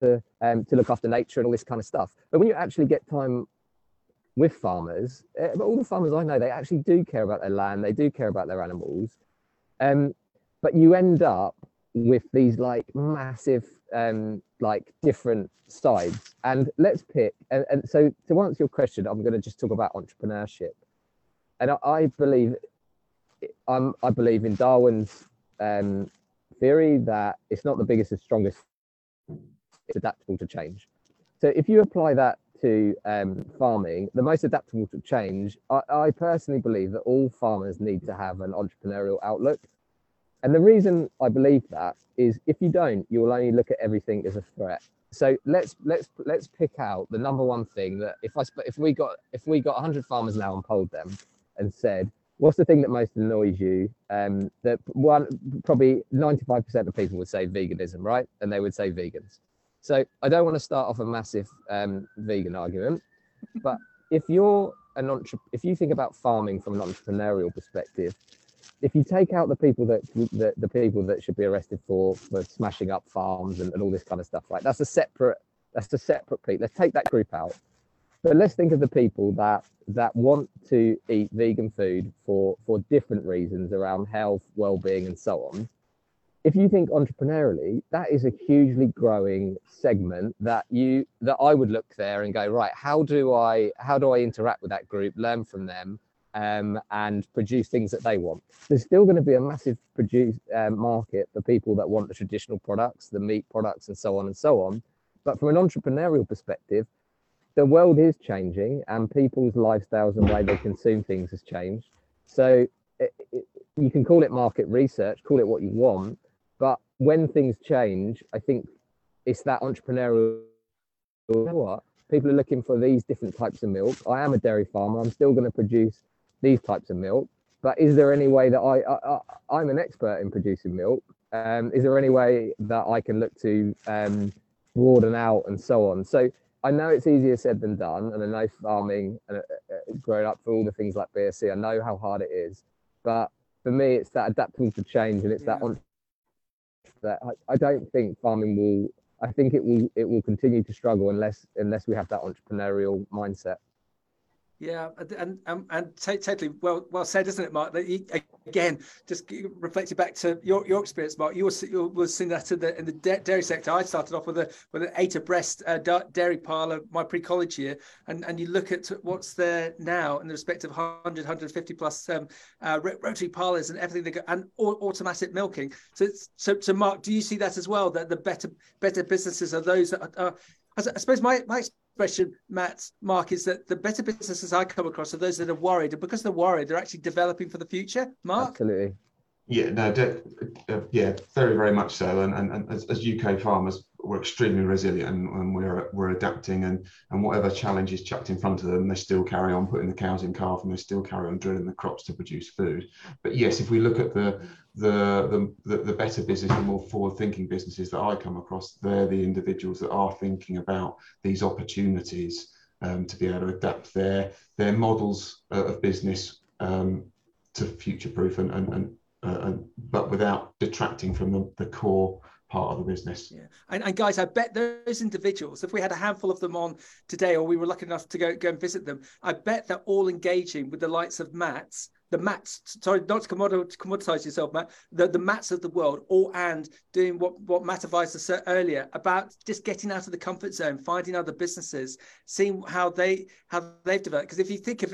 to, um, to look after nature and all this kind of stuff. But when you actually get time with farmers, uh, but all the farmers I know, they actually do care about their land, they do care about their animals. Um, but you end up with these like massive, um, like different sides. And let's pick. And, and so to answer your question, I'm going to just talk about entrepreneurship. And I, I believe, I'm, I believe in Darwin's um, theory that it's not the biggest and strongest, it's adaptable to change. So if you apply that to um, farming, the most adaptable to change, I, I, personally believe that all farmers need to have an entrepreneurial outlook. And the reason I believe that is if you don't, you will only look at everything as a threat. So let's let's let's pick out the number one thing that if I if we got if we got 100 farmers now and polled them and said what's the thing that most annoys you? Um, that one probably 95% of people would say veganism, right? And they would say vegans. So I don't want to start off a massive um, vegan argument, but if you're an entre- if you think about farming from an entrepreneurial perspective, if you take out the people that the, the people that should be arrested for for smashing up farms and, and all this kind of stuff, right? That's a separate that's a separate piece. Let's take that group out. But let's think of the people that that want to eat vegan food for for different reasons around health, well-being, and so on if you think entrepreneurially, that is a hugely growing segment that you that I would look there and go, right, how do I how do I interact with that group, learn from them, um, and produce things that they want. There's still going to be a massive produce um, market for people that want the traditional products, the meat products, and so on and so on. But from an entrepreneurial perspective, the world is changing, and people's lifestyles and way they consume things has changed. So it, it, you can call it market research, call it what you want, but when things change, I think it's that entrepreneurial. You know what? People are looking for these different types of milk. I am a dairy farmer. I'm still going to produce these types of milk. But is there any way that I, I, I am an expert in producing milk? Um, is there any way that I can look to um, broaden out and so on? So I know it's easier said than done, and I know farming and uh, uh, growing up for all the things like BSE, I know how hard it is. But for me, it's that adapting to change, and it's yeah. that that I, I don't think farming will. I think it will it will continue to struggle unless unless we have that entrepreneurial mindset. Yeah, and and, and totally well well said, isn't it, Mark? That you, again, just reflecting back to your, your experience, Mark. You were you were seeing that in the in the dairy sector. I started off with a with an eight abreast uh, dairy parlour my pre college year, and and you look at what's there now in the respect of 100 150 plus um, uh, rotary parlours and everything that go, and automatic milking. So so so Mark, do you see that as well? That the better better businesses are those that are, are I suppose my, my expression, Matt, Mark, is that the better businesses I come across are those that are worried, and because they're worried, they're actually developing for the future. Mark, absolutely. Yeah, no, uh, yeah, very, very much so. And, and, and as, as, UK farmers, we're extremely resilient and, and, we're we're adapting. And and whatever challenge is chucked in front of them, they still carry on putting the cows in calf and they still carry on drilling the crops to produce food. But yes, if we look at the the the, the better business, the more forward-thinking businesses that I come across, they're the individuals that are thinking about these opportunities um, to be able to adapt their their models of business um, to future-proof and, and, and uh, but without detracting from the, the core part of the business. Yeah, and, and, guys, I bet those individuals, if we had a handful of them on today, or we were lucky enough to go go and visit them, I bet they're all engaging with the likes of Matt's the mats sorry not to commoditize yourself matt the, the mats of the world all and doing what what matt advised us uh, earlier about just getting out of the comfort zone finding other businesses seeing how they how they've developed because if you think of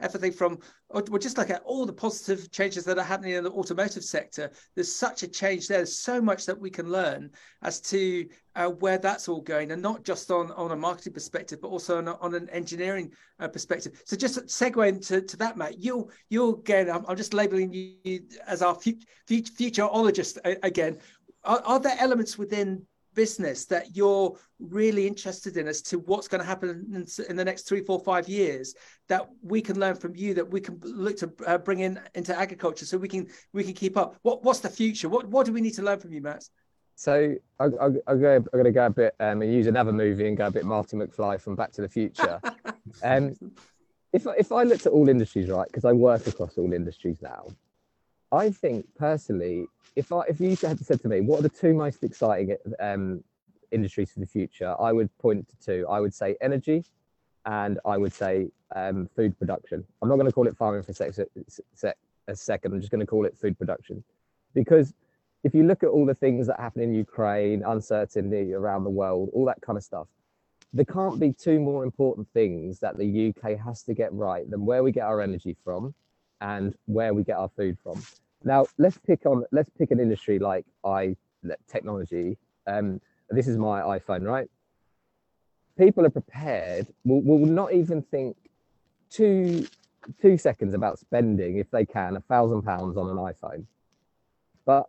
everything from well just like at all the positive changes that are happening in the automotive sector there's such a change there there's so much that we can learn as to uh, where that's all going, and not just on, on a marketing perspective, but also on, on an engineering uh, perspective. So just segue into to that, Matt. You you again, I'm, I'm just labeling you as our future, futurologist again. Are, are there elements within business that you're really interested in as to what's going to happen in, the next three, four, five years that we can learn from you that we can look to uh, bring in into agriculture so we can we can keep up. What what's the future? What what do we need to learn from you, Matt? So I, I, I'm going to go a bit um, and use another movie and go a bit Marty McFly from Back to the Future. um, if if I looked at all industries, right, because I work across all industries now, I think personally, if I if you had said to me, what are the two most exciting um, industries for the future, I would point to two. I would say energy, and I would say um, food production. I'm not going to call it farming for a, sec, sec, a second. I'm just going to call it food production, because if you look at all the things that happen in Ukraine, uncertainty around the world, all that kind of stuff, there can't be two more important things that the UK has to get right than where we get our energy from and where we get our food from. Now, let's pick on let's pick an industry like i technology. Um, this is my iPhone, right? People are prepared. Will will not even think two two seconds about spending if they can a thousand pounds on an iPhone. But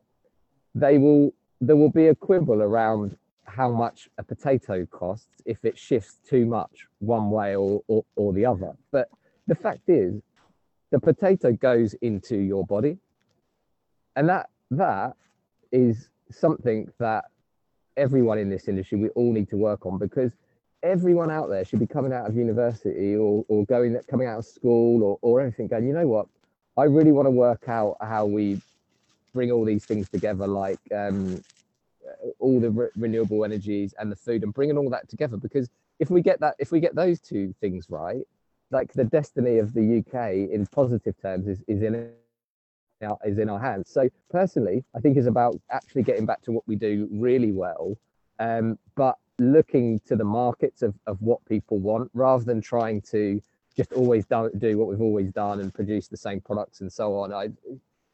they will there will be a quibble around how much a potato costs if it shifts too much one way or, or, or the other. But the fact is, the potato goes into your body, and that that is something that everyone in this industry we all need to work on because everyone out there should be coming out of university or, or going coming out of school or, or anything going you know what i really want to work out how we bring all these things together, like um, all the re- renewable energies and the food, and bringing all that together. Because if we get that, if we get those two things right, like the destiny of the UK in positive terms is, is in is in our hands. So personally, I think is about actually getting back to what we do really well, um, but looking to the markets of, of what people want rather than trying to just always do, do what we've always done and produce the same products and so on. I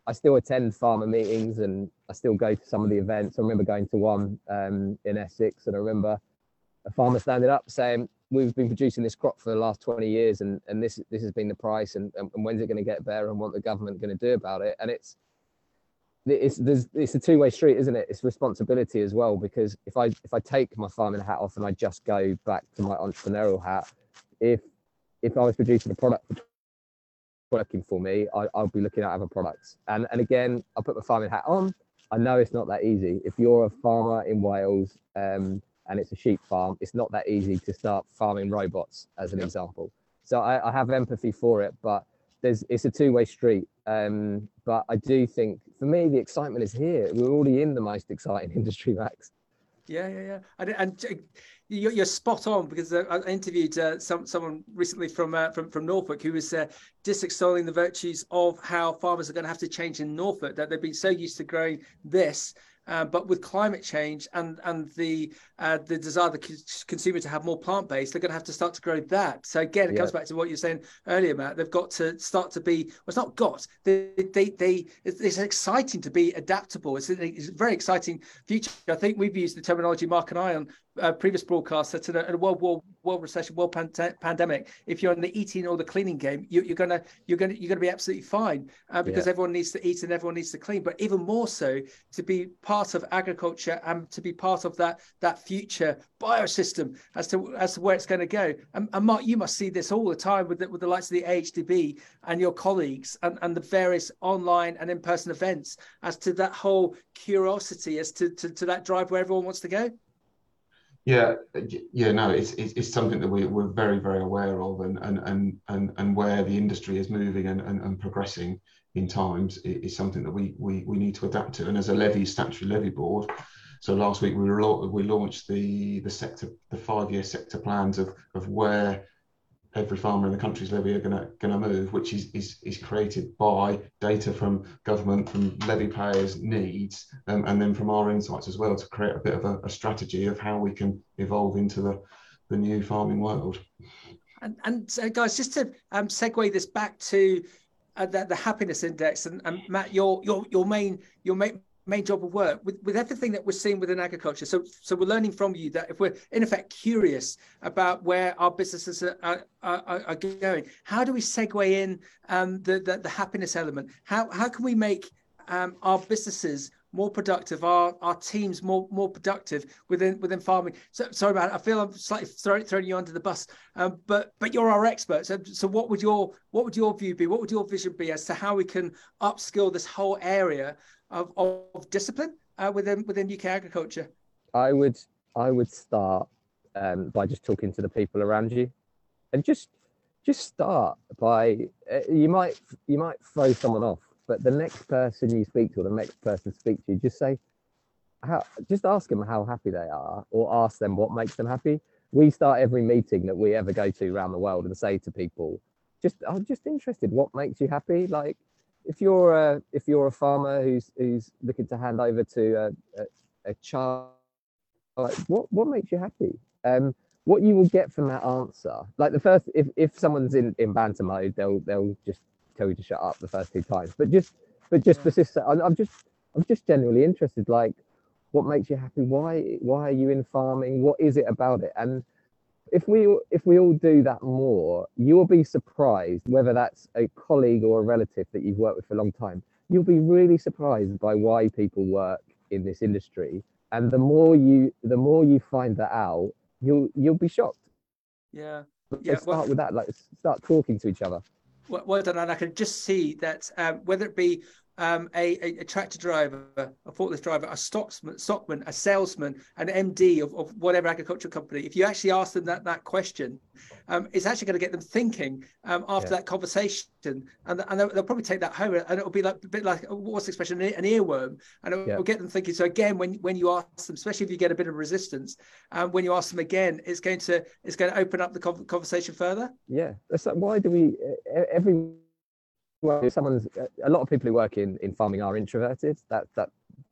I still attend farmer meetings and I still go to some of the events. I remember going to one um, in Essex and I remember a farmer standing up saying, we've been producing this crop for the last 20 years and, and this this has been the price and, and when's it going to get better and what the government going to do about it? And it's it's there's it's a two-way street isn't it? It's responsibility as well because if i if i take my farming hat off and i just go back to my entrepreneurial hat if if i was producing a product working for me I, i'll be looking at other products. And and again i put my farming hat on. I know it's not that easy. If you're a farmer in wales um, and it's a sheep farm, it's not that easy to start farming robots, as an yep. example. So I, I, have empathy for it, but there's it's a two-way street. Um, but I do think for me the excitement is here. We're already in the most exciting industry, Max. Yeah, yeah, yeah. And, and you're, spot on because I interviewed uh, some someone recently from uh, from from Norfolk who was uh, just extolling the virtues of how farmers are going to have to change in Norfolk. That they've been so used to growing this uh, but with climate change and and the uh, the desire of the consumer to have more plant based, they're going to have to start to grow that. So again, it yeah. comes back to what you're saying earlier, Matt. They've got to start to be. Well, it's not got. They they, they it's, exciting to be adaptable. It's, it's a very exciting future. I think we've used the terminology Mark and I on uh, previous broadcasts that in a, in a, world war, world recession, world pan- pandemic, if you're in the eating or the cleaning game, you, are gonna you're gonna you're gonna be absolutely fine uh, because yeah. everyone needs to eat and everyone needs to clean. But even more so to be part of agriculture and to be part of that that future biosystem as to as to where it's going to go. And, and Mark, you must see this all the time with the, with the likes of the AHDB and your colleagues and, and the various online and in person events as to that whole curiosity as to, to to that drive where everyone wants to go. Yeah, uh, yeah, no, it's, it's, it's something that we, we're very, very aware of, and and and and, and where the industry is moving and, and, and progressing in times is something that we, we we need to adapt to. And as a levy statutory levy board, so last week we were, we launched the the sector the five year sector plans of of where every farmer in the country's levy are going to going to move, which is, is is created by data from government, from levy payers' needs, um, and then from our insights as well to create a bit of a, a, strategy of how we can evolve into the the new farming world. And, and so guys, just to um, segue this back to uh, the, the happiness index, and, and Matt, your your your main your main main job of work with, with everything that we're seeing within agriculture. So, so we're learning from you that if we're in effect curious about where our businesses are, are, are, going, how do we segue in um, the, the, the happiness element? How how can we make um, our businesses more productive, our our teams more more productive within within farming. So sorry about it. I feel I'm slightly throwing, throwing you under the bus, um, but but you're our expert. So so what would your what would your view be? What would your vision be as to how we can upskill this whole area of, of discipline uh, within within UK agriculture? I would I would start um, by just talking to the people around you, and just just start by uh, you might you might throw someone off, but the next person you speak to, or the next person speaks to you, just say how just ask them how happy they are, or ask them what makes them happy. We start every meeting that we ever go to around the world and say to people, just I'm just interested, what makes you happy? Like if you're a if you're a farmer who's who's looking to hand over to a, a, a child, like what what makes you happy? Um, what you will get from that answer, like the first, if if someone's in in banter mode, they'll they'll just tell you to shut up the first two times. But just but just persist. I'm, I'm just I'm just genuinely interested. Like, what makes you happy? Why why are you in farming? What is it about it? And if we if we all do that more, you will be surprised whether that's a colleague or a relative that you've worked with for a long time. You'll be really surprised by why people work in this industry, and the more you the more you find that out, you'll you'll be shocked. Yeah, yeah. Start well, with that. Like start talking to each other. Well, well done, and I can just see that um, whether it be um, a, a, tractor driver, a forklift driver, a stockman, stockman, a salesman, an MD of, of whatever agricultural company, if you actually ask them that that question, um, it's actually going to get them thinking um, after yeah. that conversation, and, and they'll, they'll, probably take that home, and it'll be like a bit like what's the expression, an earworm, and it'll, yeah. get them thinking. So again, when when you ask them, especially if you get a bit of resistance, um, when you ask them again, it's going to it's going to open up the conversation further. Yeah, that's like, why do we every well, someone's a lot of people who work in, in farming are introverted. That that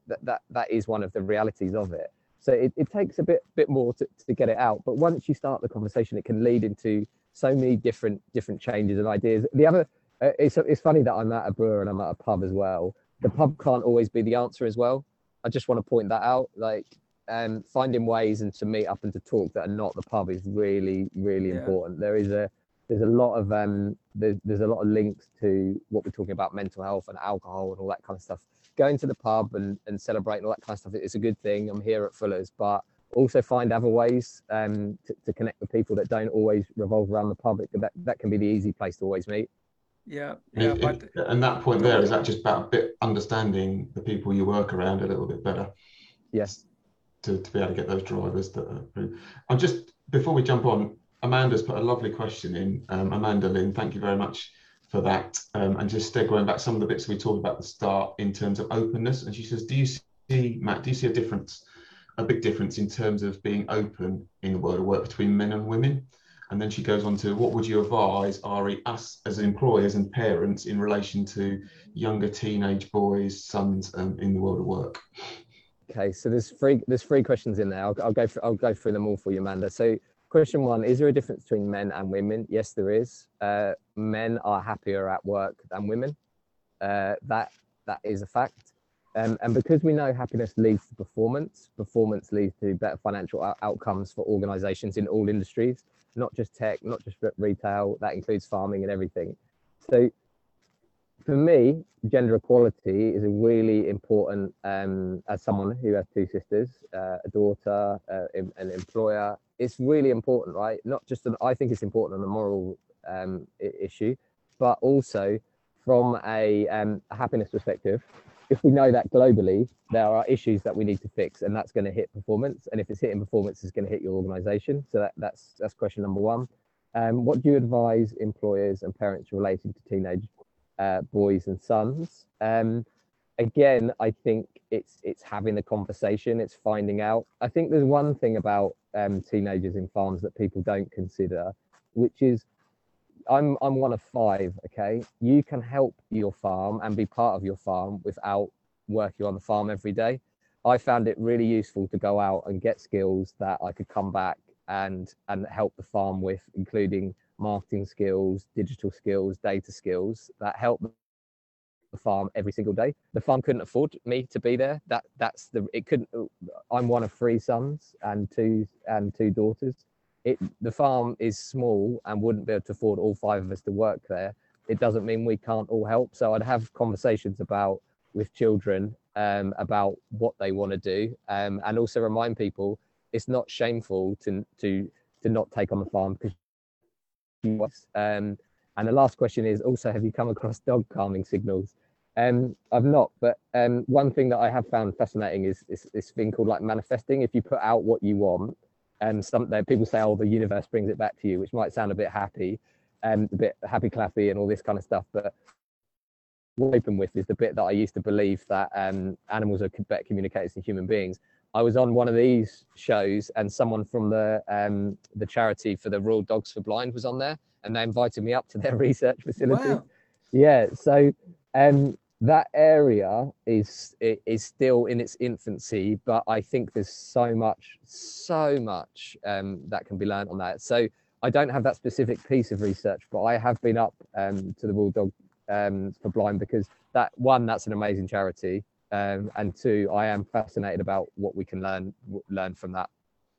that that, that is one of the realities of it. So it, it takes a bit bit more to, to get it out. But once you start the conversation, it can lead into so many different different changes and ideas. The other, uh, it's it's funny that I'm at a brewer and I'm at a pub as well. The pub can't always be the answer as well. I just want to point that out. Like um, finding ways and to meet up and to talk that are not the pub is really really yeah. important. There is a there's a lot of um there's, there's a lot of links to what we're talking about mental health and alcohol and all that kind of stuff going to the pub and, and celebrating all that kind of stuff it's a good thing i'm here at fuller's but also find other ways um, to, to, connect with people that don't always revolve around the public. That that can be the easy place to always meet. Yeah, yeah. And, and that point there is that just about a bit understanding the people you work around a little bit better. Yes. To, to be able to get those drivers that are. I'm just before we jump on. Amanda's put a lovely question in. Um, Amanda Lynn, thank you very much for that. Um, and just going back some of the bits we talked about at the start in terms of openness. And she says, do you see, Matt, do you see a difference a big difference in terms of being open in the world of work between men and women. And then she goes on to what would you advise, Ari, us as employers and parents in relation to younger teenage boys, sons um, in the world of work? Okay, so there's three there's three questions in there. I'll, I'll go for, I'll go through them all for you, Amanda. So question one: Is there a difference between men and women? Yes, there is. Uh, men are happier at work than women. Uh, that that is a fact. Um, and because we know happiness leads to performance, performance leads to better financial out- outcomes for organizations in all industries, not just tech, not just retail, that includes farming and everything. So for me, gender equality is a really important, um, as someone who has two sisters, uh, a daughter, uh, an employer, it's really important, right? Not just, an, I think it's important on a moral um, issue, but also from a, um, happiness perspective, if we know that globally there are issues that we need to fix and that's going to hit performance. And if it's hitting performance it's going to hit your organization. So that, that's that's question number one. Um, what do you advise employers and parents relating to teenage uh, boys and sons um, again i think it's it's having the conversation it's finding out i think there's one thing about um, teenagers in farms that people don't consider which is I'm I'm one of five. Okay, you can help your farm and be part of your farm without working on the farm every day. I found it really useful to go out and get skills that I could come back and and help the farm with, including marketing skills, digital skills, data skills that help the farm every single day. The farm couldn't afford me to be there. That that's the it couldn't. I'm one of three sons and two and two daughters it the farm is small and wouldn't be able to afford all five of us to work there it doesn't mean we can't all help so i'd have conversations about with children um, about what they want to do um, and also remind people it's not shameful to to to not take on the farm because um, and the last question is also have you come across dog calming signals um, I've not, but um, one thing that I have found fascinating is, is this thing called like manifesting. If you put out what you want, and some that people say, oh, the universe brings it back to you, which might sound a bit happy, and a bit happy clappy and all this kind of stuff. But what I open with is the bit that I used to believe that um, animals are better communicators than human beings. I was on one of these shows, and someone from the um, the charity for the Royal Dogs for Blind was on there, and they invited me up to their research facility. Wow. Yeah, so um, that area is is still in its infancy, but I think there's so much, so much um, that can be learned on that. So I don't have that specific piece of research, but I have been up um, to the Royal Dog um, for Blind because that one, that's an amazing charity, um, and two, I am fascinated about what we can learn learn from that.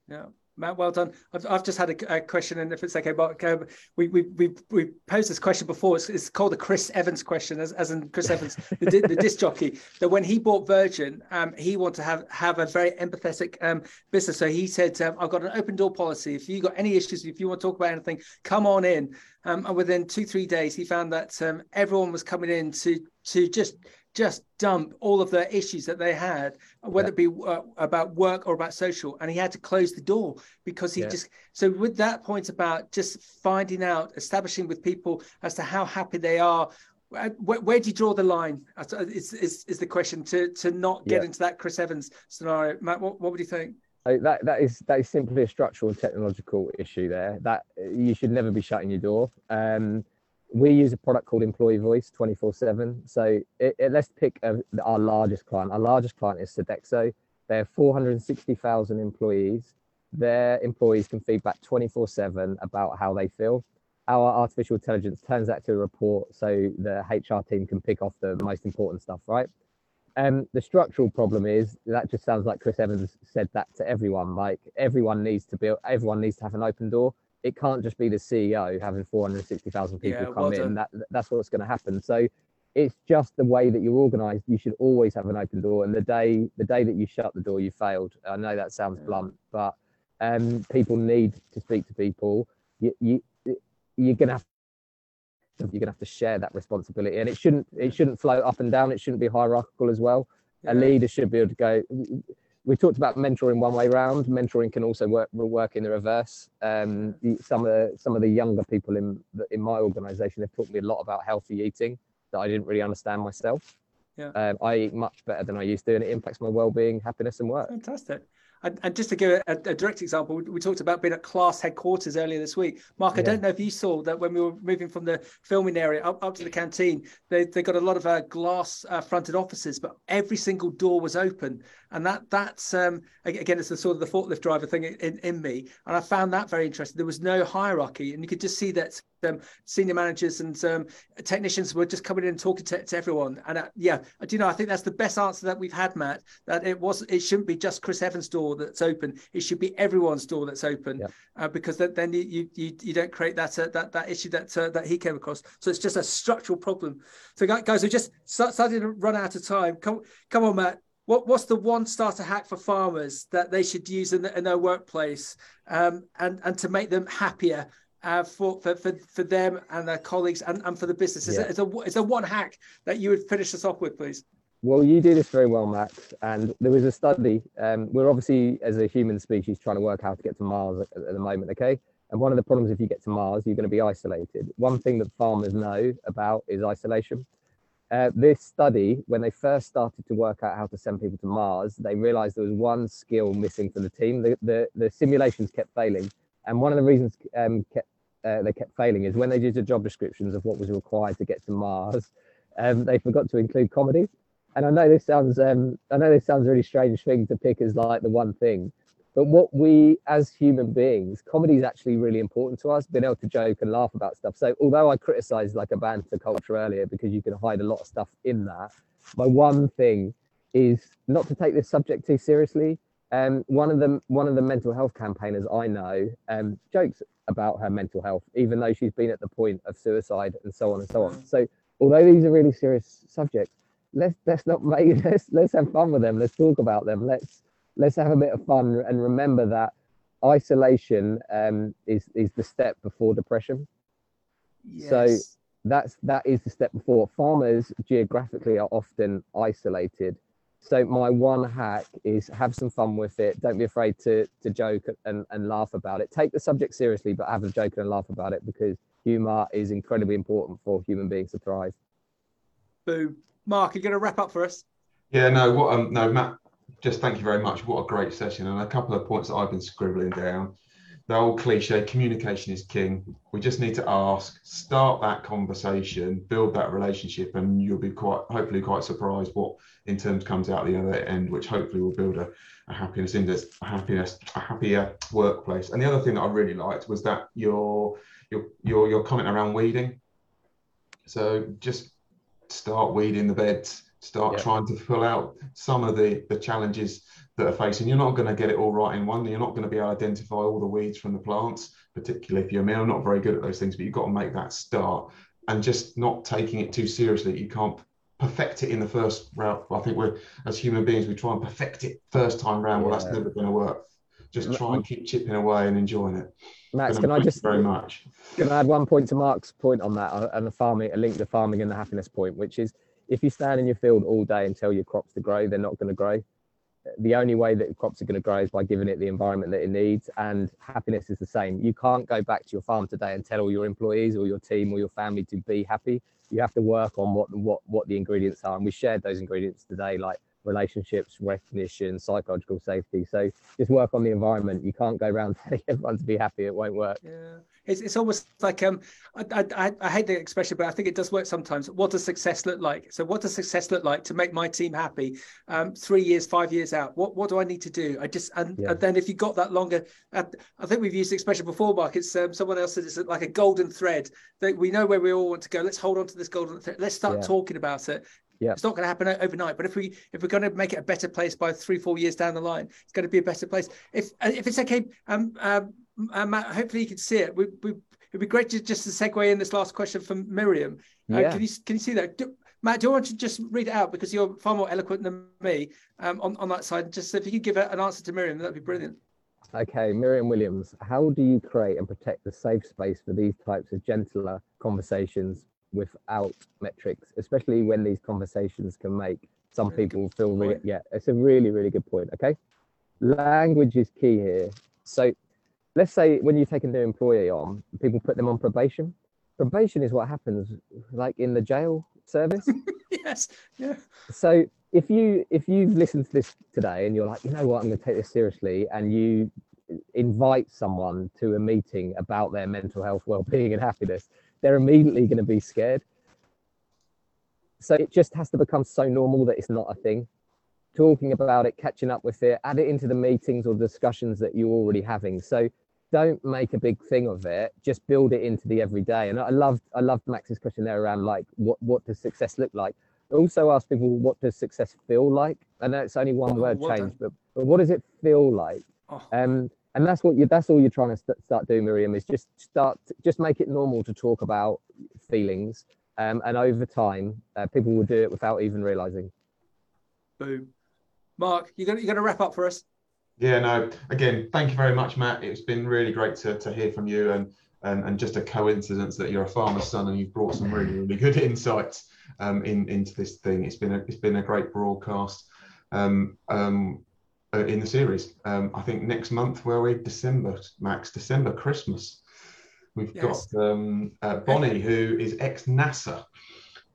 Yeah. Matt, well done. I've, I've just had a, a, question, and if it's okay, uh, we, we we we posed this question before. It's, it's called the Chris Evans question, as, as in Chris Evans, the, the disc jockey. That when he bought Virgin, um, he wanted to have have a very empathetic um, business. So he said, um, "I've got an open door policy. If you got any issues, if you want to talk about anything, come on in." Um, and within two three days, he found that um, everyone was coming in to to just just dump all of the issues that they had, whether yeah. it be uh, about work or about social, and he had to close the door because he yeah. just. So with that point about just finding out, establishing with people as to how happy they are. Uh, where, where do you draw the line? Is, is, is the question to to not get yeah. into that Chris Evans scenario? Matt, what, what would you think? that that is that is simply a structural and technological issue there. That you should never be shutting your door. Um, we use a product called Employee Voice 24 7. So it, it, let's pick a, our largest client. Our largest client is Sodexo. They have 460,000 employees. Their employees can feedback 24 7 about how they feel. our artificial intelligence turns that to a report so the HR team can pick off the most important stuff, right? Um, the structural problem is that just sounds like Chris Evans said that to everyone. Like everyone needs to build, everyone needs to have an open door. It can't just be the CEO having 460,000 people yeah, come well in. That that's what's going to happen. So it's just the way that you're organised. You should always have an open door. And the day the day that you shut the door, you failed. I know that sounds yeah. blunt, but um, people need to speak to people. You, you you're gonna have you're gonna have to share that responsibility, and it shouldn't it shouldn't float up and down. It shouldn't be hierarchical as well. Yeah. A leader should be able to go. We talked about mentoring one way round. Mentoring can also work work in the reverse. Um, some of the, some of the younger people in in my organisation have taught me a lot about healthy eating that I didn't really understand myself. Yeah. Um, I eat much better than I used to, and it impacts my well-being, happiness, and work. Fantastic. And, and just to give a, a, direct example, we talked about being at Claas headquarters earlier this week. Mark, yeah. I don't know if you saw that when we were moving from the filming area up, up to the canteen, they, they got a lot of uh, glass uh, fronted offices, but every single door was open. And that that's, um, again, it's the sort of the forklift driver thing in, in me. And I found that very interesting. There was no hierarchy. And you could just see that um, senior managers and um, technicians were just coming in and talking to, to everyone. And uh, yeah, do you know? I think that's the best answer that we've had, Matt. That it was, it shouldn't be just Chris Evans' door that's open. It should be everyone's door that's open, yeah. uh, because then you, you you don't create that uh, that that issue that uh, that he came across. So it's just a structural problem. So guys, we just starting to run out of time. Come come on, Matt. What, what's the one starter hack for farmers that they should use in, the, in their workplace um, and, and to make them happier uh, for, for, for, for them and their colleagues and, and for the business? Is, yeah. it's, a, it's a one hack that you would finish us off with, please. Well, you do this very well, Max. And there was a study. Um, we're obviously, as a human species, trying to work out how to get to Mars at, at the moment, okay? And one of the problems if you get to Mars, you're going to be isolated. One thing that farmers know about is isolation. Uh, this study, when they first started to work out how to send people to Mars, they realized there was one skill missing for the team. The, the, the simulations kept failing. And one of the reasons um, kept uh, they kept failing is when they did the job descriptions of what was required to get to Mars, um, they forgot to include comedy. And I know this sounds um, I know this sounds really strange thing to pick as like the one thing, but what we as human beings, comedy is actually really important to us, being able to joke and laugh about stuff. So although I criticized like a banter culture earlier because you can hide a lot of stuff in that, my one thing is not to take this subject too seriously. Um, one of the one of the mental health campaigners I know um, jokes about her mental health, even though she's been at the point of suicide and so on and so on. So although these are really serious subjects, let's let's not make let's let's have fun with them. Let's talk about them. Let's let's have a bit of fun and remember that isolation um, is is the step before depression. Yes. So that's that is the step before. Farmers geographically are often isolated so my one hack is have some fun with it. Don't be afraid to to joke and, and laugh about it. Take the subject seriously, but have a joke and laugh about it because humor is incredibly important for human beings to thrive. Boom. Mark, are you going to wrap up for us? Yeah, no, what um, no, Matt, just thank you very much. What a great session, and a couple of points that I've been scribbling down the old cliche communication is king. We just need to ask start that conversation build that relationship and you'll be quite hopefully quite surprised what in terms comes out the other end which hopefully will build a, a happiness index a happiness a happier workplace. And the other thing that i really liked was that your your your, your comment around weeding. So just start weeding the beds start yeah. trying to pull out some of the the challenges that are facing. You're not going to get it all right in one. You're not going to be able to identify all the weeds from the plants, particularly if you're male. Not very good at those things, but you've got to make that start and just not taking it too seriously. You can't perfect it in the first round. I think we're as human beings, we try and perfect it first time round. Well, that's never going to work. Just try and keep chipping away and enjoying it. Max, can I just very much? Can I add one point to Mark's point on that uh, and the farming, a link to farming and the happiness point, which is if you stand in your field all day and tell your crops to grow, they're not going to grow the only way that crops are going to grow is by giving it the environment that it needs and happiness is the same. You can't go back to your farm today and tell all your employees or your team or your family to be happy. You have to work on what what what the ingredients are and we shared those ingredients today like relationships recognition psychological safety. So just work on the environment. You can't go around telling everyone to be happy. It won't work. Yeah it's, it's almost like um I, I, I hate the expression, but I think it does work sometimes. What does success look like? So, what does success look like to make my team happy? Um, three years, five years out. What what do I need to do? I just and, yeah. and then if you got that longer, uh, I think we've used the expression before, Mark. It's um, someone else said it's like a golden thread that we know where we all want to go. Let's hold on to this golden thread. Let's start yeah. talking about it. Yeah. It's not going to happen overnight, but if we if we're going to make it a better place by three four years down the line, it's going to be a better place. If if it's okay, um, um, uh, Matt, hopefully you can see it. We, we it'd be great to just to segue in this last question from Miriam. Uh, yeah. Can you can you see that? Do, Matt, do you want to just read it out because you're far more eloquent than me um, on on that side? Just if you could give an answer to Miriam, that'd be brilliant. Okay, Miriam Williams, how do you create and protect the safe space for these types of gentler conversations without metrics, especially when these conversations can make some really people feel really, yeah, it's a really, really good point. Okay. Language is key here. So let's say when you take a new employee on, people put them on probation. Probation is what happens like in the jail service. yes. Yeah. So if you if you've listened to this today and you're like, you know what, I'm going to take this seriously, and you invite someone to a meeting about their mental health, well-being, and happiness, they're immediately going to be scared. So it just has to become so normal that it's not a thing. Talking about it, catching up with it, add it into the meetings or discussions that you're already having. So don't make a big thing of it. Just build it into the everyday. And I loved I loved Max's question there around like what what does success look like. Also ask people what does success feel like. I know it's only one oh, word change, but but what does it feel like? Oh. Um, and that's what you that's all you're trying to st- start doing miriam is just start just make it normal to talk about feelings um, and over time uh, people will do it without even realizing boom mark you're gonna you're gonna wrap up for us yeah no again thank you very much matt it's been really great to, to hear from you and, and and just a coincidence that you're a farmer's son and you've brought some really really good insights um, in into this thing it's been a it's been a great broadcast um, um, uh, in the series. Um, I think next month, where we December, Max, December, Christmas. We've yes. got um, uh, Bonnie, who is ex NASA.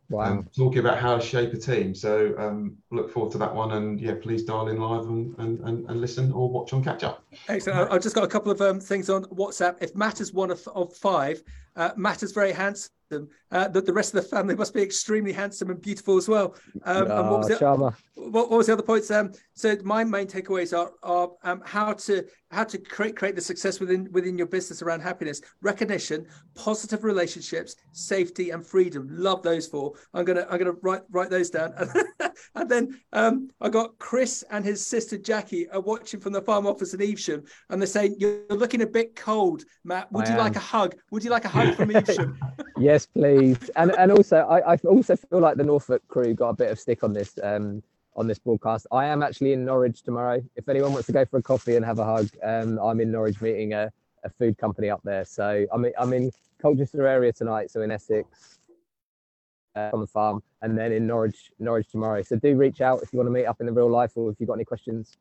Wow. Um, talking about how to shape a team. So um, look forward to that one. And yeah, please dial in live and, and, and, and listen or watch on catch up. Excellent. I've just got a couple of um, things on WhatsApp. If Matt is one of, of five, uh, Matt is very handsome. Uh, the, the rest of the family must be extremely handsome and beautiful as well. Um, and what was, the, what, what, was the other points? Um, so my main takeaways are, are um, how to how to create create the success within within your business around happiness, recognition, positive relationships, safety, and freedom. Love those four. I'm gonna I'm gonna write write those down. and then um, I got Chris and his sister Jackie are watching from the farm office in Evesham, and they're saying you're looking a bit cold, Matt. Would I you am. like a hug? Would you like a hug from Evesham? yes, please. And and also I, I also feel like the Norfolk crew got a bit of stick on this. Um, on this broadcast. I am actually in Norwich tomorrow. If anyone wants to go for a coffee and have a hug, um, I'm in Norwich meeting a, a food company up there. So I'm in, I'm in Colchester area tonight, so in Essex uh, on the farm, and then in Norwich Norwich tomorrow. So do reach out if you want to meet up in the real life or if you've got any questions.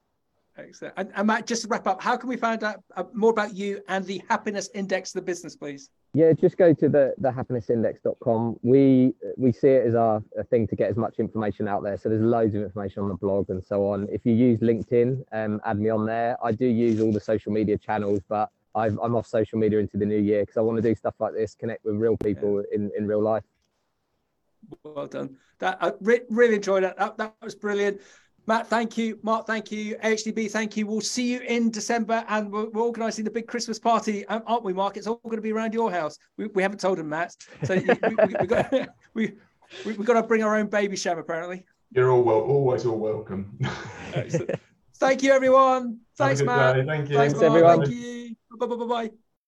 Excellent. And, and, Matt, just to wrap up, how can we find out uh, more about you and the happiness index of the business, please? Yeah, just go to the, the happinessindex.com. We we see it as our thing to get as much information out there. So there's loads of information on the blog and so on. If you use LinkedIn, um, add me on there. I do use all the social media channels, but i am off social media into the new year because I want to do stuff like this, connect with real people yeah. in, in real life. Well done. That I re- really enjoyed that. that. That was brilliant. Matt, thank you. Mark, thank you. HDB, thank you. We'll see you in December, and we're, we're organising the big Christmas party, um, aren't we, Mark? It's all going to be around your house. We, we haven't told him, Matt. So we, we, we, got we we have got to bring our own Babycham, apparently. You're all well, always all welcome. Thank you, everyone. Thanks, Matt. Day. Thank you. Thanks, Thanks everyone. Thank you. Bye bye bye bye.